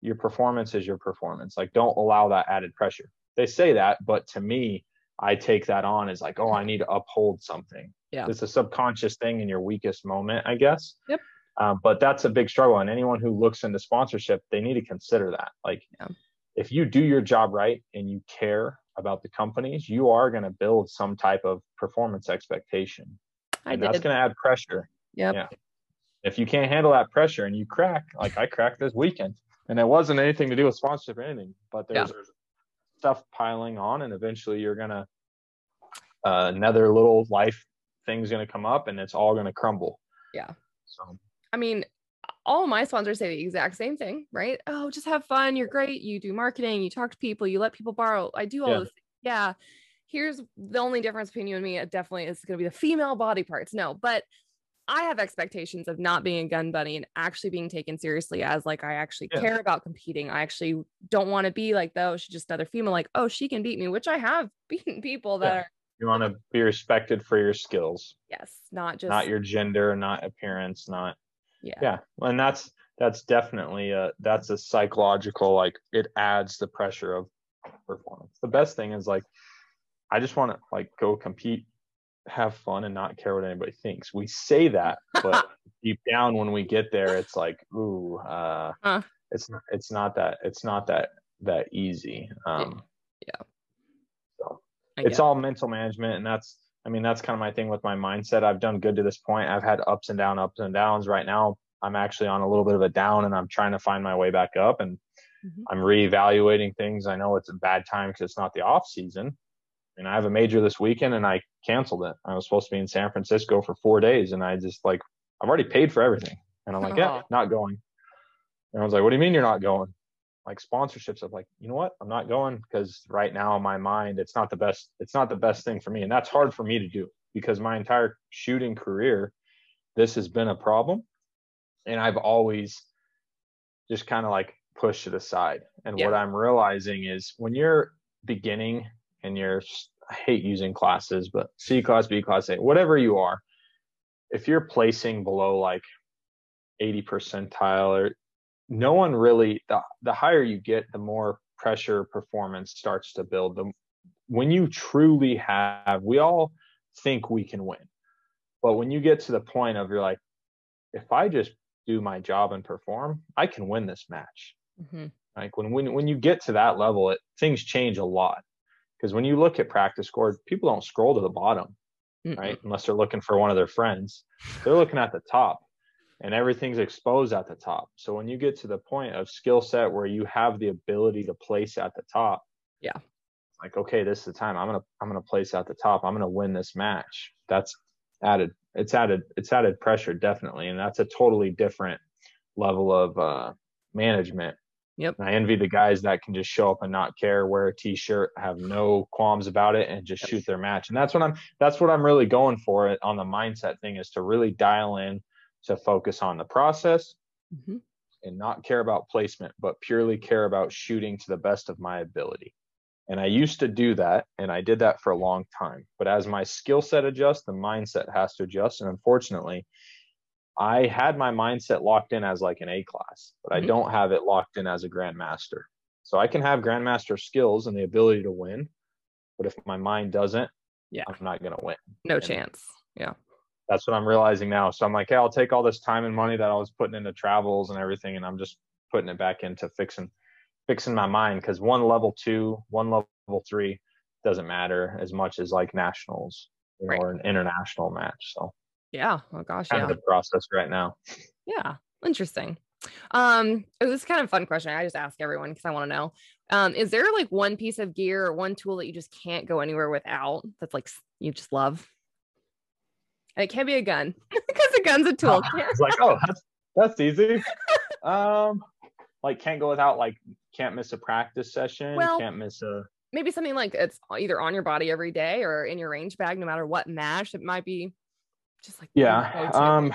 Your performance is your performance. Like, don't allow that added pressure. They say that, but to me, I take that on as like, oh, I need to uphold something. Yeah. It's a subconscious thing in your weakest moment, I guess. Yep. Um, but that's a big struggle. And anyone who looks into sponsorship, they need to consider that. Like, yeah. if you do your job right and you care about the companies, you are going to build some type of performance expectation. I and did. that's going to add pressure. Yep. Yeah. If you can't handle that pressure and you crack, like I cracked this weekend, and it wasn't anything to do with sponsorship or anything, but there's yeah. stuff piling on, and eventually you're gonna uh, another little life thing's gonna come up, and it's all gonna crumble. Yeah. So. I mean, all my sponsors say the exact same thing, right? Oh, just have fun. You're great. You do marketing. You talk to people. You let people borrow. I do all yeah. Things. Yeah. Here's the only difference between you and me. It definitely is going to be the female body parts. No, but I have expectations of not being a gun bunny and actually being taken seriously as like I actually yeah. care about competing. I actually don't want to be like, though, she's just another female, like, oh, she can beat me, which I have beaten people that yeah. are. You want to be respected for your skills. Yes, not just not your gender, not appearance, not yeah. Yeah. And that's that's definitely a that's a psychological like it adds the pressure of performance. The best thing is like I just want to like go compete have fun and not care what anybody thinks. We say that, but deep down when we get there, it's like, ooh, uh, huh. it's not, it's not that, it's not that, that easy. Um, yeah. So it's all mental management. And that's, I mean, that's kind of my thing with my mindset. I've done good to this point. I've had ups and down, ups and downs. Right now, I'm actually on a little bit of a down and I'm trying to find my way back up and mm-hmm. I'm reevaluating things. I know it's a bad time because it's not the off season, and I have a major this weekend and I canceled it. I was supposed to be in San Francisco for four days and I just like, I've already paid for everything. And I'm like, yeah, not going. And I was like, what do you mean you're not going? Like sponsorships of like, you know what? I'm not going because right now in my mind, it's not the best, it's not the best thing for me. And that's hard for me to do because my entire shooting career, this has been a problem. And I've always just kind of like pushed it aside. And yeah. what I'm realizing is when you're beginning and you're I hate using classes, but C class, B class, A, whatever you are, if you're placing below like 80 percentile or no one really the, the higher you get, the more pressure performance starts to build. The when you truly have, we all think we can win. But when you get to the point of you're like, if I just do my job and perform, I can win this match. Mm-hmm. Like when when when you get to that level, it things change a lot. Because when you look at PractiScore, people don't scroll to the bottom, Mm-mm. right? Unless they're looking for one of their friends. They're looking at the top and everything's exposed at the top. So when you get to the point of skill set where you have the ability to place at the top, yeah. Like, okay, this is the time. I'm gonna I'm gonna place at the top. I'm gonna win this match. That's added it's added it's added pressure definitely. And that's a totally different level of uh management Yep. And I envy the guys that can just show up and not care, wear a t-shirt, have no qualms about it, and just shoot their match. And that's what I'm. That's what I'm really going for on the mindset thing is to really dial in to focus on the process mm-hmm. and not care about placement, but purely care about shooting to the best of my ability. And I used to do that, and I did that for a long time. But as my skill set adjusts, the mindset has to adjust. And unfortunately, I had my mindset locked in as like an A class, but mm-hmm. I don't have it locked in as a grandmaster. So I can have grandmaster skills and the ability to win, but if my mind doesn't, yeah, I'm not gonna win. No and chance. Yeah. That's what I'm realizing now. So I'm like, hey, I'll take all this time and money that I was putting into travels and everything, and I'm just putting it back into fixing fixing my mind because one level two, one level three doesn't matter as much as like nationals right. or an international match. So Yeah. Oh gosh. Kind yeah. of the process right now. Yeah. Interesting. Um, it was kind of a fun question. I just ask everyone because I want to know. Um, is there like one piece of gear or one tool that you just can't go anywhere without that's like you just love? And it can't be a gun because a gun's a tool. it's like, oh, that's that's easy. um, like can't go without like can't miss a practice session. Well, can't miss a maybe something like it's either on your body every day or in your range bag, no matter what match. It might be just like yeah. Um,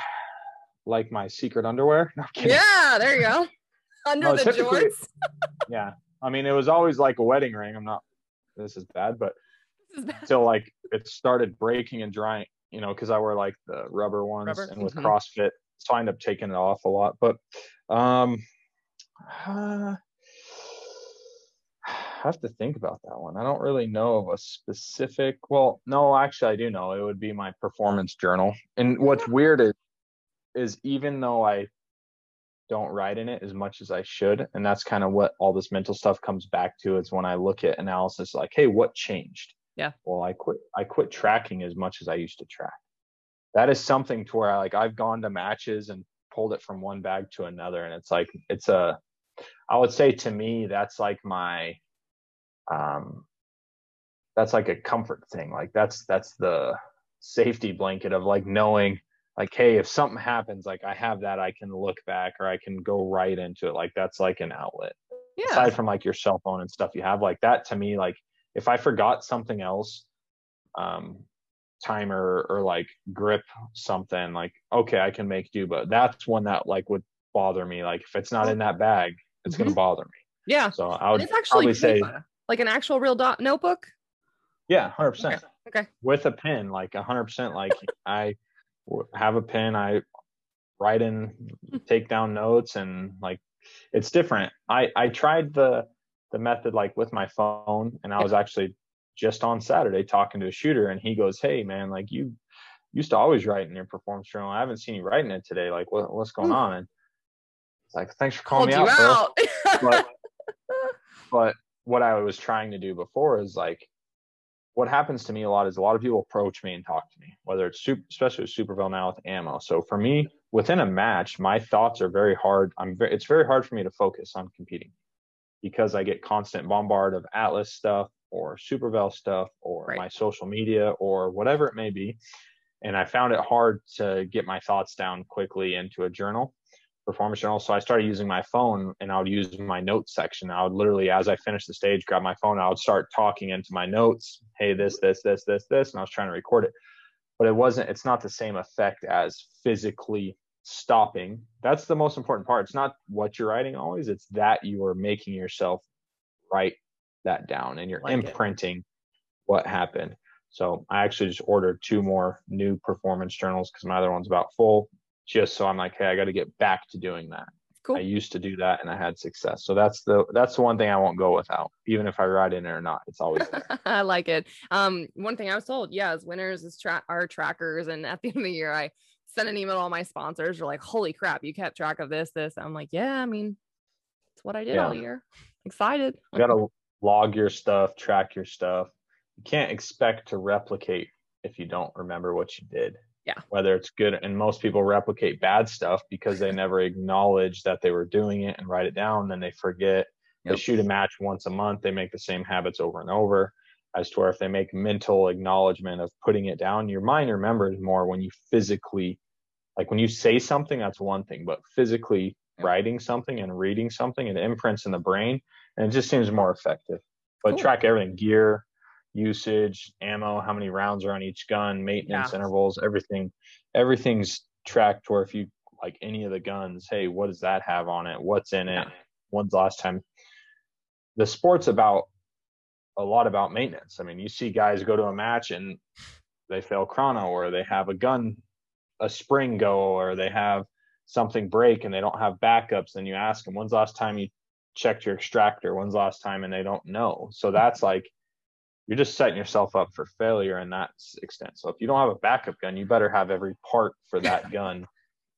like my secret underwear. No, yeah, there you go. Under No, the jorts. yeah. I mean, it was always like a wedding ring. I'm not. This is bad, but This until like it started breaking and drying, you know, because I wear like the rubber ones Rubber, and with mhm. CrossFit, so I end up taking it off a lot. But um, uh, I have to think about that one. I don't really know of a specific. Well, no, actually, I do know. It would be my performance journal. And what's weird is, is even though I don't write in it as much as I should, and that's kind of what all this mental stuff comes back to. Is when I look at analysis, like, hey, what changed? Yeah. Well, I quit. I quit tracking as much as I used to track. That is something to where I like I've gone to matches and pulled it from one bag to another, and it's like it's a. I would say to me that's like my, um, that's like a comfort thing. Like that's that's the safety blanket of like knowing like hey if something happens like i have that i can look back or i can go right into it like that's like an outlet Yeah. aside from like your cell phone and stuff you have like that to me like if i forgot something else um timer or like grip something like okay i can make do but that's one that like would bother me like if it's not in that bag it's going to bother me Yeah. so i would it's actually probably say like an actual real dot notebook. yeah 100% Okay. with a pen like 100% like I have a pen i write in take down notes and like it's different i i tried the the method like with my phone and i was actually just on saturday talking to a shooter and he goes hey man like you used to always write in your performance journal. I haven't seen you writing it today. Like what, what's going hmm. on? And it's like thanks for calling Called me out, out. but but what I was trying to do before is like what happens to me a lot is a lot of people approach me and talk to me, whether it's super, especially with Super Vel now with ammo. So for me, within a match, my thoughts are very hard. I'm very, it's very hard for me to focus on competing because I get constant bombard of Atlas stuff or Super Vel stuff or Right. my social media or whatever it may be. And I found it hard to get my thoughts down quickly into a journal performance journal. So I started using my phone and I would use my notes section. I would literally, as I finished the stage, grab my phone. I would start talking into my notes. Hey, this, this, this, this, this, and I was trying to record it. But it wasn't. It's not the same effect as physically stopping. That's the most important part. It's not what you're writing always. It's that you are making yourself write that down and you're Like it. imprinting what happened. So I actually just ordered two more new performance journals because my other one's about full just so I'm like, hey, I got to get back to doing that. Cool. I used to do that and I had success. So that's the that's the one thing I won't go without, even if I write in it or not. It's always there. I like it. Um, one thing I was told, yeah, as winners is tra- our trackers, and at the end of the year, I sent an email to all my sponsors. Are like, holy crap, you kept track of this, this. I'm like, yeah, I mean, it's what I did all year. Excited. You got to log your stuff, track your stuff. You can't expect to replicate if you don't remember what you did. Yeah. Whether it's good, and most people replicate bad stuff because they never acknowledge that they were doing it and write it down. Then they forget. They shoot a match once a month. They make the same habits over and over. As to where if they make mental acknowledgement of putting it down, your mind remembers more when you physically, like when you say something, that's one thing, but physically writing something and reading something, it imprints in the brain, and it just seems more effective. But Cool. track everything: gear, usage, ammo, how many rounds are on each gun, maintenance Yeah. intervals, everything. Everything's tracked. Where if you like any of the guns, hey, what does that have on it? What's in it? Yeah. When's the last time? The sport's about a lot about maintenance. I mean, you see guys go to a match and they fail chrono, or they have a gun, a spring go, or they have something break and they don't have backups. And you ask them, when's the last time you checked your extractor? When's the last time? And they don't know. So that's like you're just setting yourself up for failure in that extent. So if you don't have a backup gun, you better have every part for that gun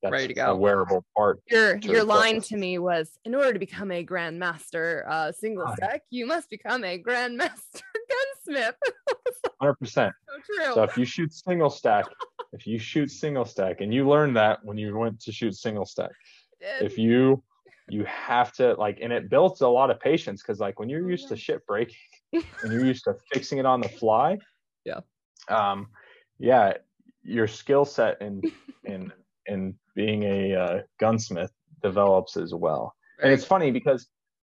that's Ready to go. a wearable part. Your your line to me was, in order to become a grandmaster uh, single stack, you must become a grandmaster gunsmith. Hundred percent. so true. So if you shoot single stack, if you shoot single stack, and you learned that when you went to shoot single stack, if you you have to like, and it builds a lot of patience because like when you're Oh, used to yeah. shit breaking, and you're used to fixing it on the fly, Yeah. um, yeah, your skill set in in in being a uh, gunsmith develops as well. And it's funny because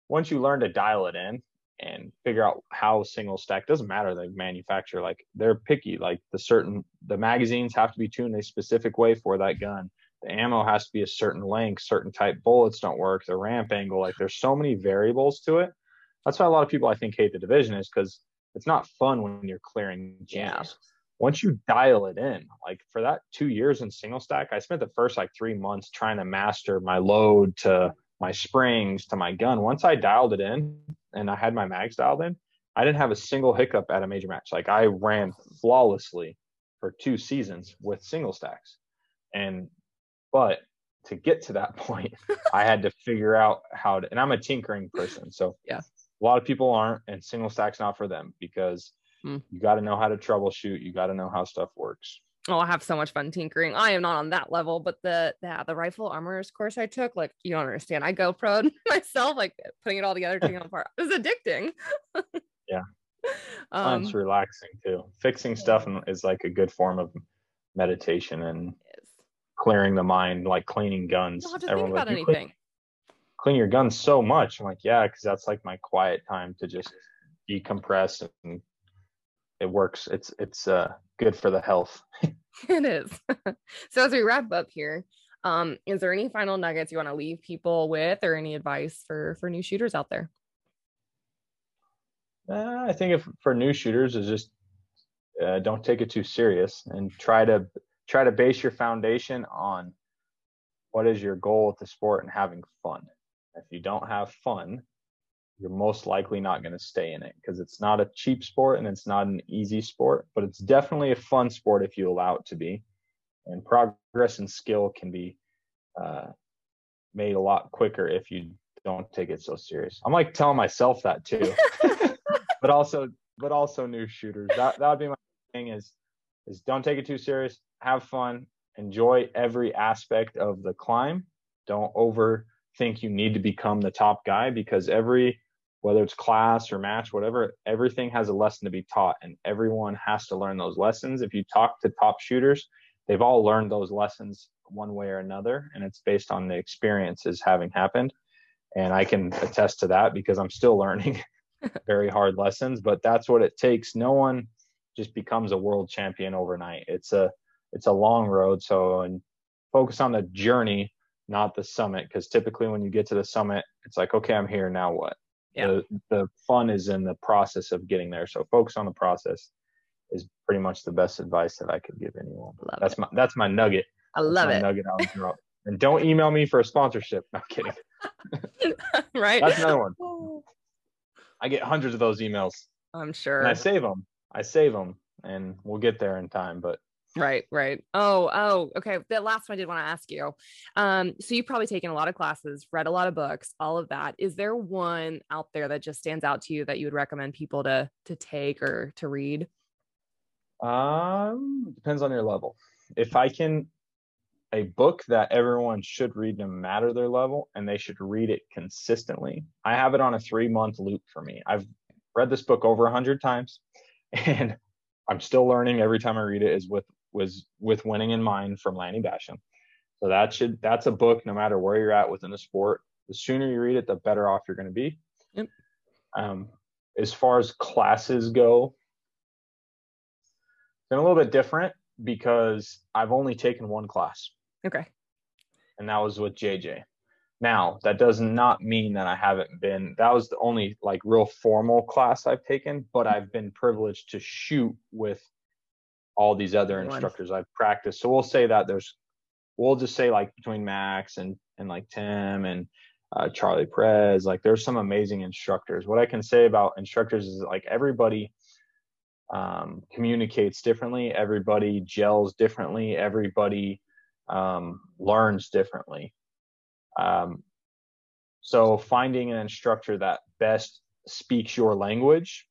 once you learn to dial it in and figure out how single stack doesn't matter the manufacturer like they're picky. Like the certain the magazines have to be tuned a specific way for that gun. The ammo has to be a certain length certain type bullets don't work the ramp angle like there's so many variables to it. That's why a lot of people i think hate the division is because it's not fun when you're clearing jams once you dial it in, like for that two years in single stack, I spent the first like three months trying to master my load to my springs to my gun. Once I dialed it in and I had my mags dialed in, I didn't have a single hiccup at a major match. Like I ran flawlessly for two seasons with single stacks. And, but to get to that point, I had to figure out how to, and I'm a tinkering person. So Yeah. a lot of people aren't, and single stack's not for them because Hmm. you got to know how to troubleshoot. You got to know how stuff works. Oh, I have so much fun tinkering. I am not on that level, but the yeah, the rifle armorers course I took, like you don't understand. I GoPro'd myself, like putting it all together, taking it apart. It was addicting. Yeah. um, it's relaxing too. Fixing stuff is like a good form of meditation and clearing the mind, like cleaning guns. don't have to think about like, "You clean- anything. clean your guns so much. I'm like, yeah, because that's like my quiet time to just decompress and it works. It's it's uh good for the health. it is. so as we wrap up here, um, is there any final nuggets you want to leave people with, or any advice for for new shooters out there? Uh, I think if for new shooters is just uh, don't take it too serious and try to try to base your foundation on what is your goal with the sport and having fun. If you don't have fun, you're most likely not going to stay in it because it's not a cheap sport and it's not an easy sport, but it's definitely a fun sport if you allow it to be. And progress and skill can be uh, made a lot quicker if you don't take it so serious. I'm like telling myself that too, but also, but also new shooters. That that would be my thing is is don't take it too serious. Have fun. Enjoy every aspect of the climb. Don't overthink you need to become the top guy because every whether it's class or match, whatever, everything has a lesson to be taught, and everyone has to learn those lessons. If you talk to top shooters, they've all learned those lessons one way or another, and it's based on the experiences having happened. And I can attest to that because I'm still learning very hard lessons, but that's what it takes. No one just becomes a world champion overnight. It's a it's a long road. So and focus on the journey, not the summit, because typically when you get to the summit, it's like, okay, I'm here. Now what? Yeah. The the fun is in the process of getting there. So focus on the process is pretty much the best advice that I could give anyone. Love That's it. my that's my nugget. I That's love my it. Nugget I would drop. And don't email me for a sponsorship. No I'm kidding. right? That's another one. I get hundreds of those emails, I'm sure. and I save them. I save them, and we'll get there in time. But Right, right. Oh, oh, okay. The last one I did want to ask you. Um, so you've probably taken a lot of classes, read a lot of books, all of that. Is there one out there that just stands out to you that you would recommend people to to take or to read? um, depends on your level. If I can, a book that everyone should read no matter their level, and they should read it consistently. I have it on a three month loop for me. I've read this book over a hundred times, and I'm still learning every time I read it. Is with was with winning in mind from Lanny Bassham. So that should that's a book no matter where you're at within the sport. The sooner you read it, the better off you're going to be. Yep. Um, as far as classes go, it's been a little bit different because I've only taken one class, Okay. and that was with JJ. Now, that does not mean that I haven't been, that was the only like real formal class I've taken, but I've been privileged to shoot with all these other instructors I've practiced. So we'll say that there's, we'll just say like between Max and, and like Tim and uh, Charlie Perez, like there's some amazing instructors. What I can say about instructors is like everybody um, communicates differently, everybody gels differently, everybody um, learns differently. Um, so finding an instructor that best speaks your language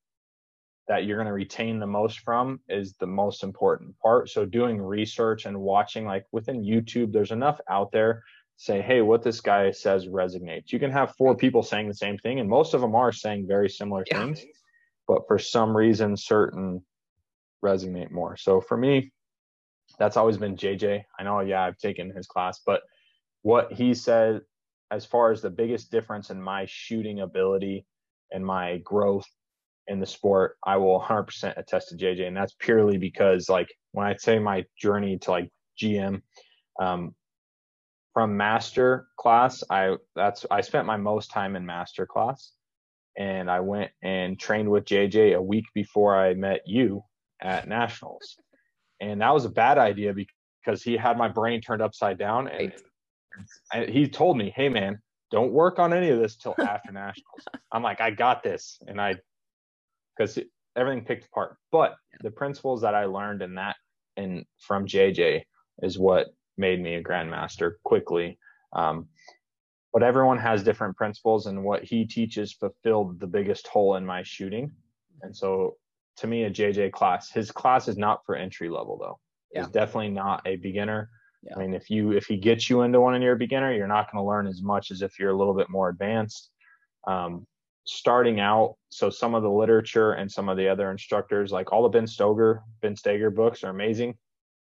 that you're going to retain the most from is the most important part. So doing research and watching like within YouTube, there's enough out there say, hey, what this guy says resonates. You can have four people saying the same thing, and most of them are saying very similar yeah. things, but for some reason, certain resonate more. So for me, that's always been JJ. I know, yeah, I've taken his class, but what he said as far as the biggest difference in my shooting ability and my growth in the sport, I will 100% attest to JJ. And that's purely because, like, when I say my journey to like GM, um, from master class, I that's I spent my most time in master class, and I went and trained with JJ a week before I met you at nationals, and that was a bad idea because he had my brain turned upside down, and, and he told me, "Hey man, don't work on any of this till after nationals." I'm like, "I got this," and I because everything picked apart. But the principles that I learned in that and from JJ is what made me a grandmaster quickly. Um, but everyone has different principles, and what he teaches fulfilled the biggest hole in my shooting. And so, to me, a JJ class, his class is not for entry level though. Yeah. It's definitely not a beginner. Yeah. I mean, if you if he gets you into one and you're a beginner, you're not going to learn as much as if you're a little bit more advanced. Um, starting out, so some of the literature and some of the other instructors, like all the Ben Stoeger, Ben Stoeger books, are amazing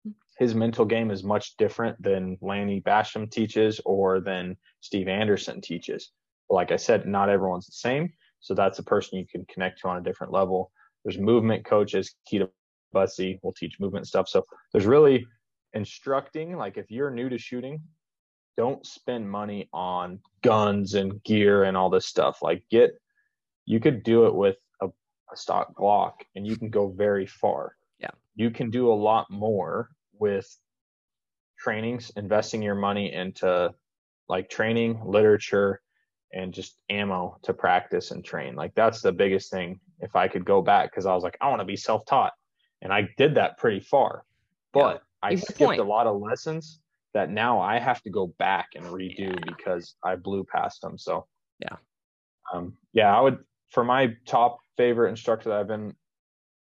mm-hmm. his mental game is much different than Lanny Bassham teaches or than Steve Anderson teaches. But like I said, not everyone's the same. So that's a person you can connect to on a different level. There's movement coaches. Kita bussy will teach movement stuff. So there's really instructing. Like if you're new to shooting, don't spend money on guns and gear and all this stuff. Like get, you could do it with a, a stock Glock and you can go very far. Yeah. You can do a lot more with trainings, investing your money into like training, literature, and just ammo to practice and train. Like that's the biggest thing. If I could go back, because I was like, I want to be self taught. And I did that pretty far. But yeah, I skipped a lot of lessons that now I have to go back and redo yeah. because I blew past them. So yeah. Um, yeah, I would for my top favorite instructor that I've been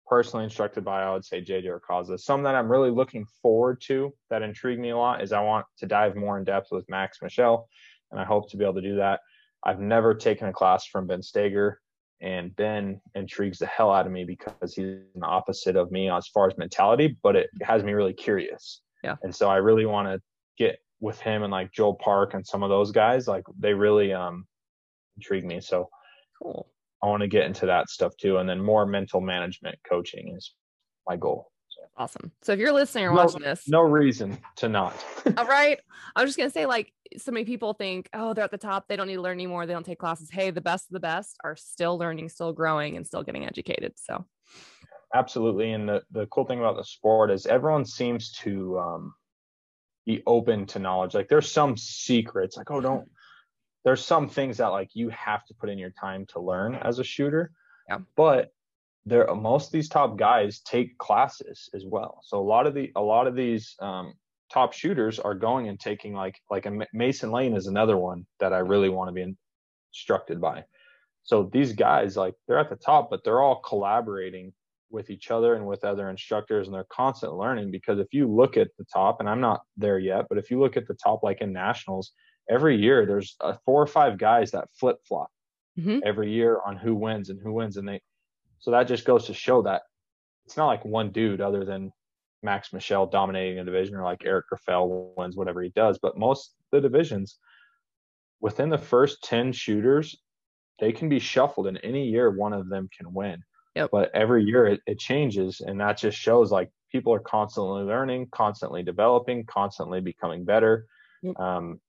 personally instructed by, I would say JJ Racaza. Some that I'm really looking forward to that intrigue me a lot is I want to dive more in depth with Max Michel, and I hope to be able to do that. I've never taken a class from Ben Stoeger, and Ben intrigues the hell out of me because he's the opposite of me as far as mentality, but it has me really curious. Yeah. And so I really want to get with him and like Joel Park and some of those guys. Like they really um intrigue me. So cool. I want to get into that stuff too. And then more mental management coaching is my goal. So. Awesome. So if you're listening or no, watching this, no reason to not. all right. I'm just going to say, like, so many people think, oh, they're at the top. They don't need to learn anymore. They don't take classes. Hey, the best of the best are still learning, still growing, and still getting educated. So, absolutely. And the, the cool thing about the sport is everyone seems to um, be open to knowledge. Like, there's some secrets, like, oh, don't there's some things that like you have to put in your time to learn as a shooter. Yeah. But there most of these top guys take classes as well. So a lot of the a lot of these um, top shooters are going and taking like like a Mason Lane is another one that I really want to be instructed by. So these guys like they're at the top, but they're all collaborating with each other and with other instructors and they're constant learning because if you look at the top and I'm not there yet, but if you look at the top like in nationals, every year there's uh, four or five guys that flip flop mm-hmm. every year on who wins and who wins, and they. So that just goes to show that it's not like one dude other than Max Michel dominating a division or like Eric Grauffel wins whatever he does. But most the divisions within the first 10 shooters, they can be shuffled and any year one of them can win. Yep. But every year it, it changes. And that just shows like people are constantly learning, constantly developing, constantly becoming better. Yep. Um,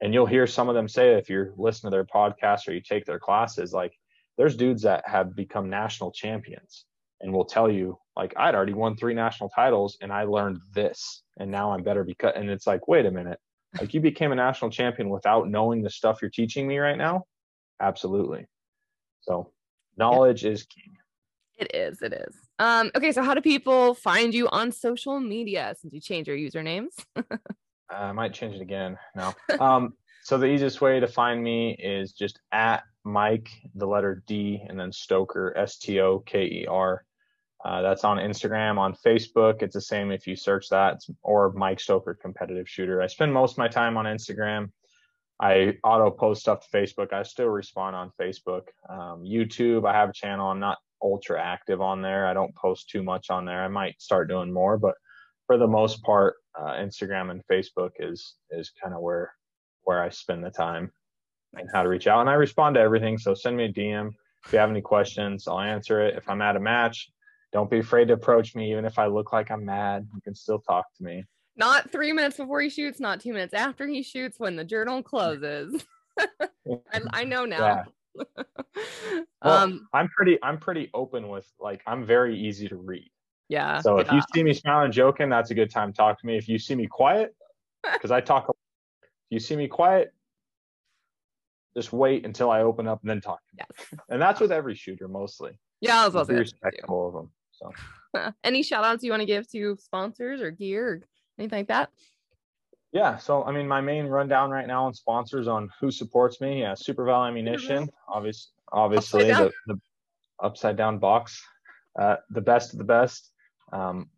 and you'll hear some of them say if you're listening to their podcast or you take their classes like there's dudes that have become national champions and will tell you like i'd already won three national titles and i learned this and now i'm better because and it's like wait a minute. Like you became a national champion without knowing the stuff you're teaching me right now? Absolutely. So knowledge yeah. is king it is it is. Um okay so how do people find you on social media since you changed your usernames I might change it again. No. Um, so the easiest way to find me is just at Mike, the letter D, and then Stoker, S T O K E R. Uh, that's on Instagram, on Facebook. It's the same if you search that, it's, or Mike Stoker competitive shooter. I spend most of my time on Instagram. I auto post stuff to Facebook. I still respond on Facebook. Um, YouTube, I have a channel. I'm not ultra active on there. I don't post too much on there. I might start doing more, but for the most part, uh, Instagram and Facebook is is kind of where where I spend the time and how to reach out. And I respond to everything. So send me a DM if you have any questions. I'll answer it. If I'm at a match, don't be afraid to approach me, even if I look like I'm mad. You can still talk to me. Not three minutes before he shoots, not two minutes after he shoots when the journal closes. I, I, know now. Yeah. well, um, I'm pretty I'm pretty open with like I'm very easy to read. Yeah. So if yeah. you see me smiling joking, that's a good time to talk to me. If you see me quiet, because I talk if you see me quiet, just wait until I open up and then talk. Yes. And that's with every shooter mostly. Yeah, I was also respectful of them. So any shout outs you want to give to sponsors or gear or anything like that? Yeah, so I mean, my main rundown right now on sponsors on who supports me. Yeah, Super Vel Ammunition, obviously, obviously the, the upside down box, uh, the best of the best. Um,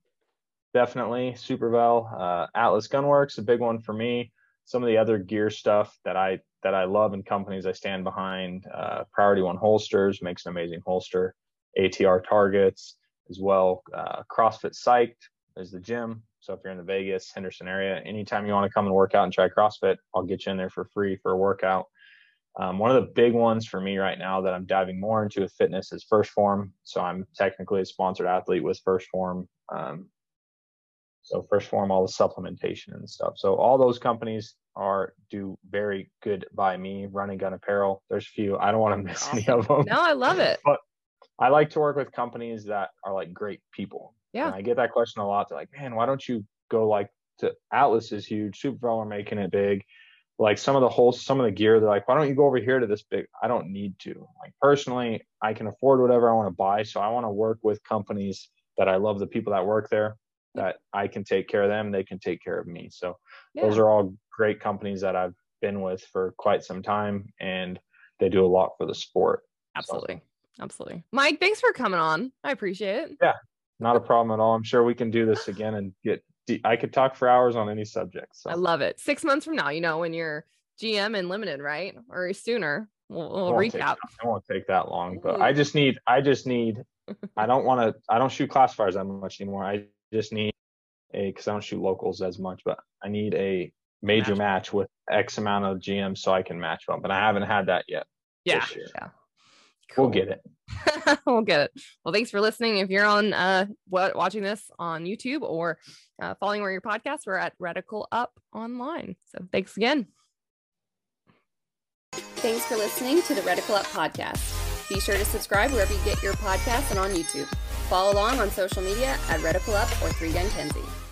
definitely Super Vel, uh, Atlas Gunworks, a big one for me. Some of the other gear stuff that I that I love and companies I stand behind. Uh, Priority One Holsters makes an amazing holster. ATR targets as well. Uh, CrossFit Psyched is the gym. So if you're in the Vegas, Henderson area, anytime you want to come and work out and try CrossFit, I'll get you in there for free for a workout. Um, one of the big ones for me right now that I'm diving more into with fitness is 1st Form. So I'm technically a sponsored athlete with 1st Form. Um, so 1st Form, all the supplementation and stuff. So all those companies are do very good by me. Running Gun Apparel. There's a few. I don't want to miss awesome. any of them. No, I love it. But I like to work with companies that are like great people. Yeah. And I get that question a lot. They're like, man, why don't you go like to Atlas is huge, Super Vel are making it big. Like some of the whole some of the gear, they're like, why don't you go over here to this big? I don't need to. Like personally, I can afford whatever I want to buy. So I want to work with companies that I love the people that work there, that I can take care of them, they can take care of me. So yeah. those are all great companies that I've been with for quite some time and they do a lot for the sport. Absolutely. So, absolutely. Mike, thanks for coming on. I appreciate it. Yeah, not a problem at all. I'm sure we can do this again and get. I could talk for hours on any subject. So. I love it. Six months from now, you know, when you're GM and limited, right, or sooner, we'll, we'll recap. It won't take that long, but I just need. I just need. I don't want to. I don't shoot classifiers that much anymore. I just need a because I don't shoot locals as much, but I need a major match, match with X amount of GM so I can match them. But I haven't had that yet. Yeah. Yeah. Cool. We'll get it. we'll get it. Well, thanks for listening. If you're on uh what watching this on YouTube or uh, following where your podcast, we're at Reticle Up online. So thanks again. Thanks for listening to the Reticle Up podcast. Be sure to subscribe wherever you get your podcasts and on YouTube. Follow along on social media at Reticle Up or Three Gun Kenzie.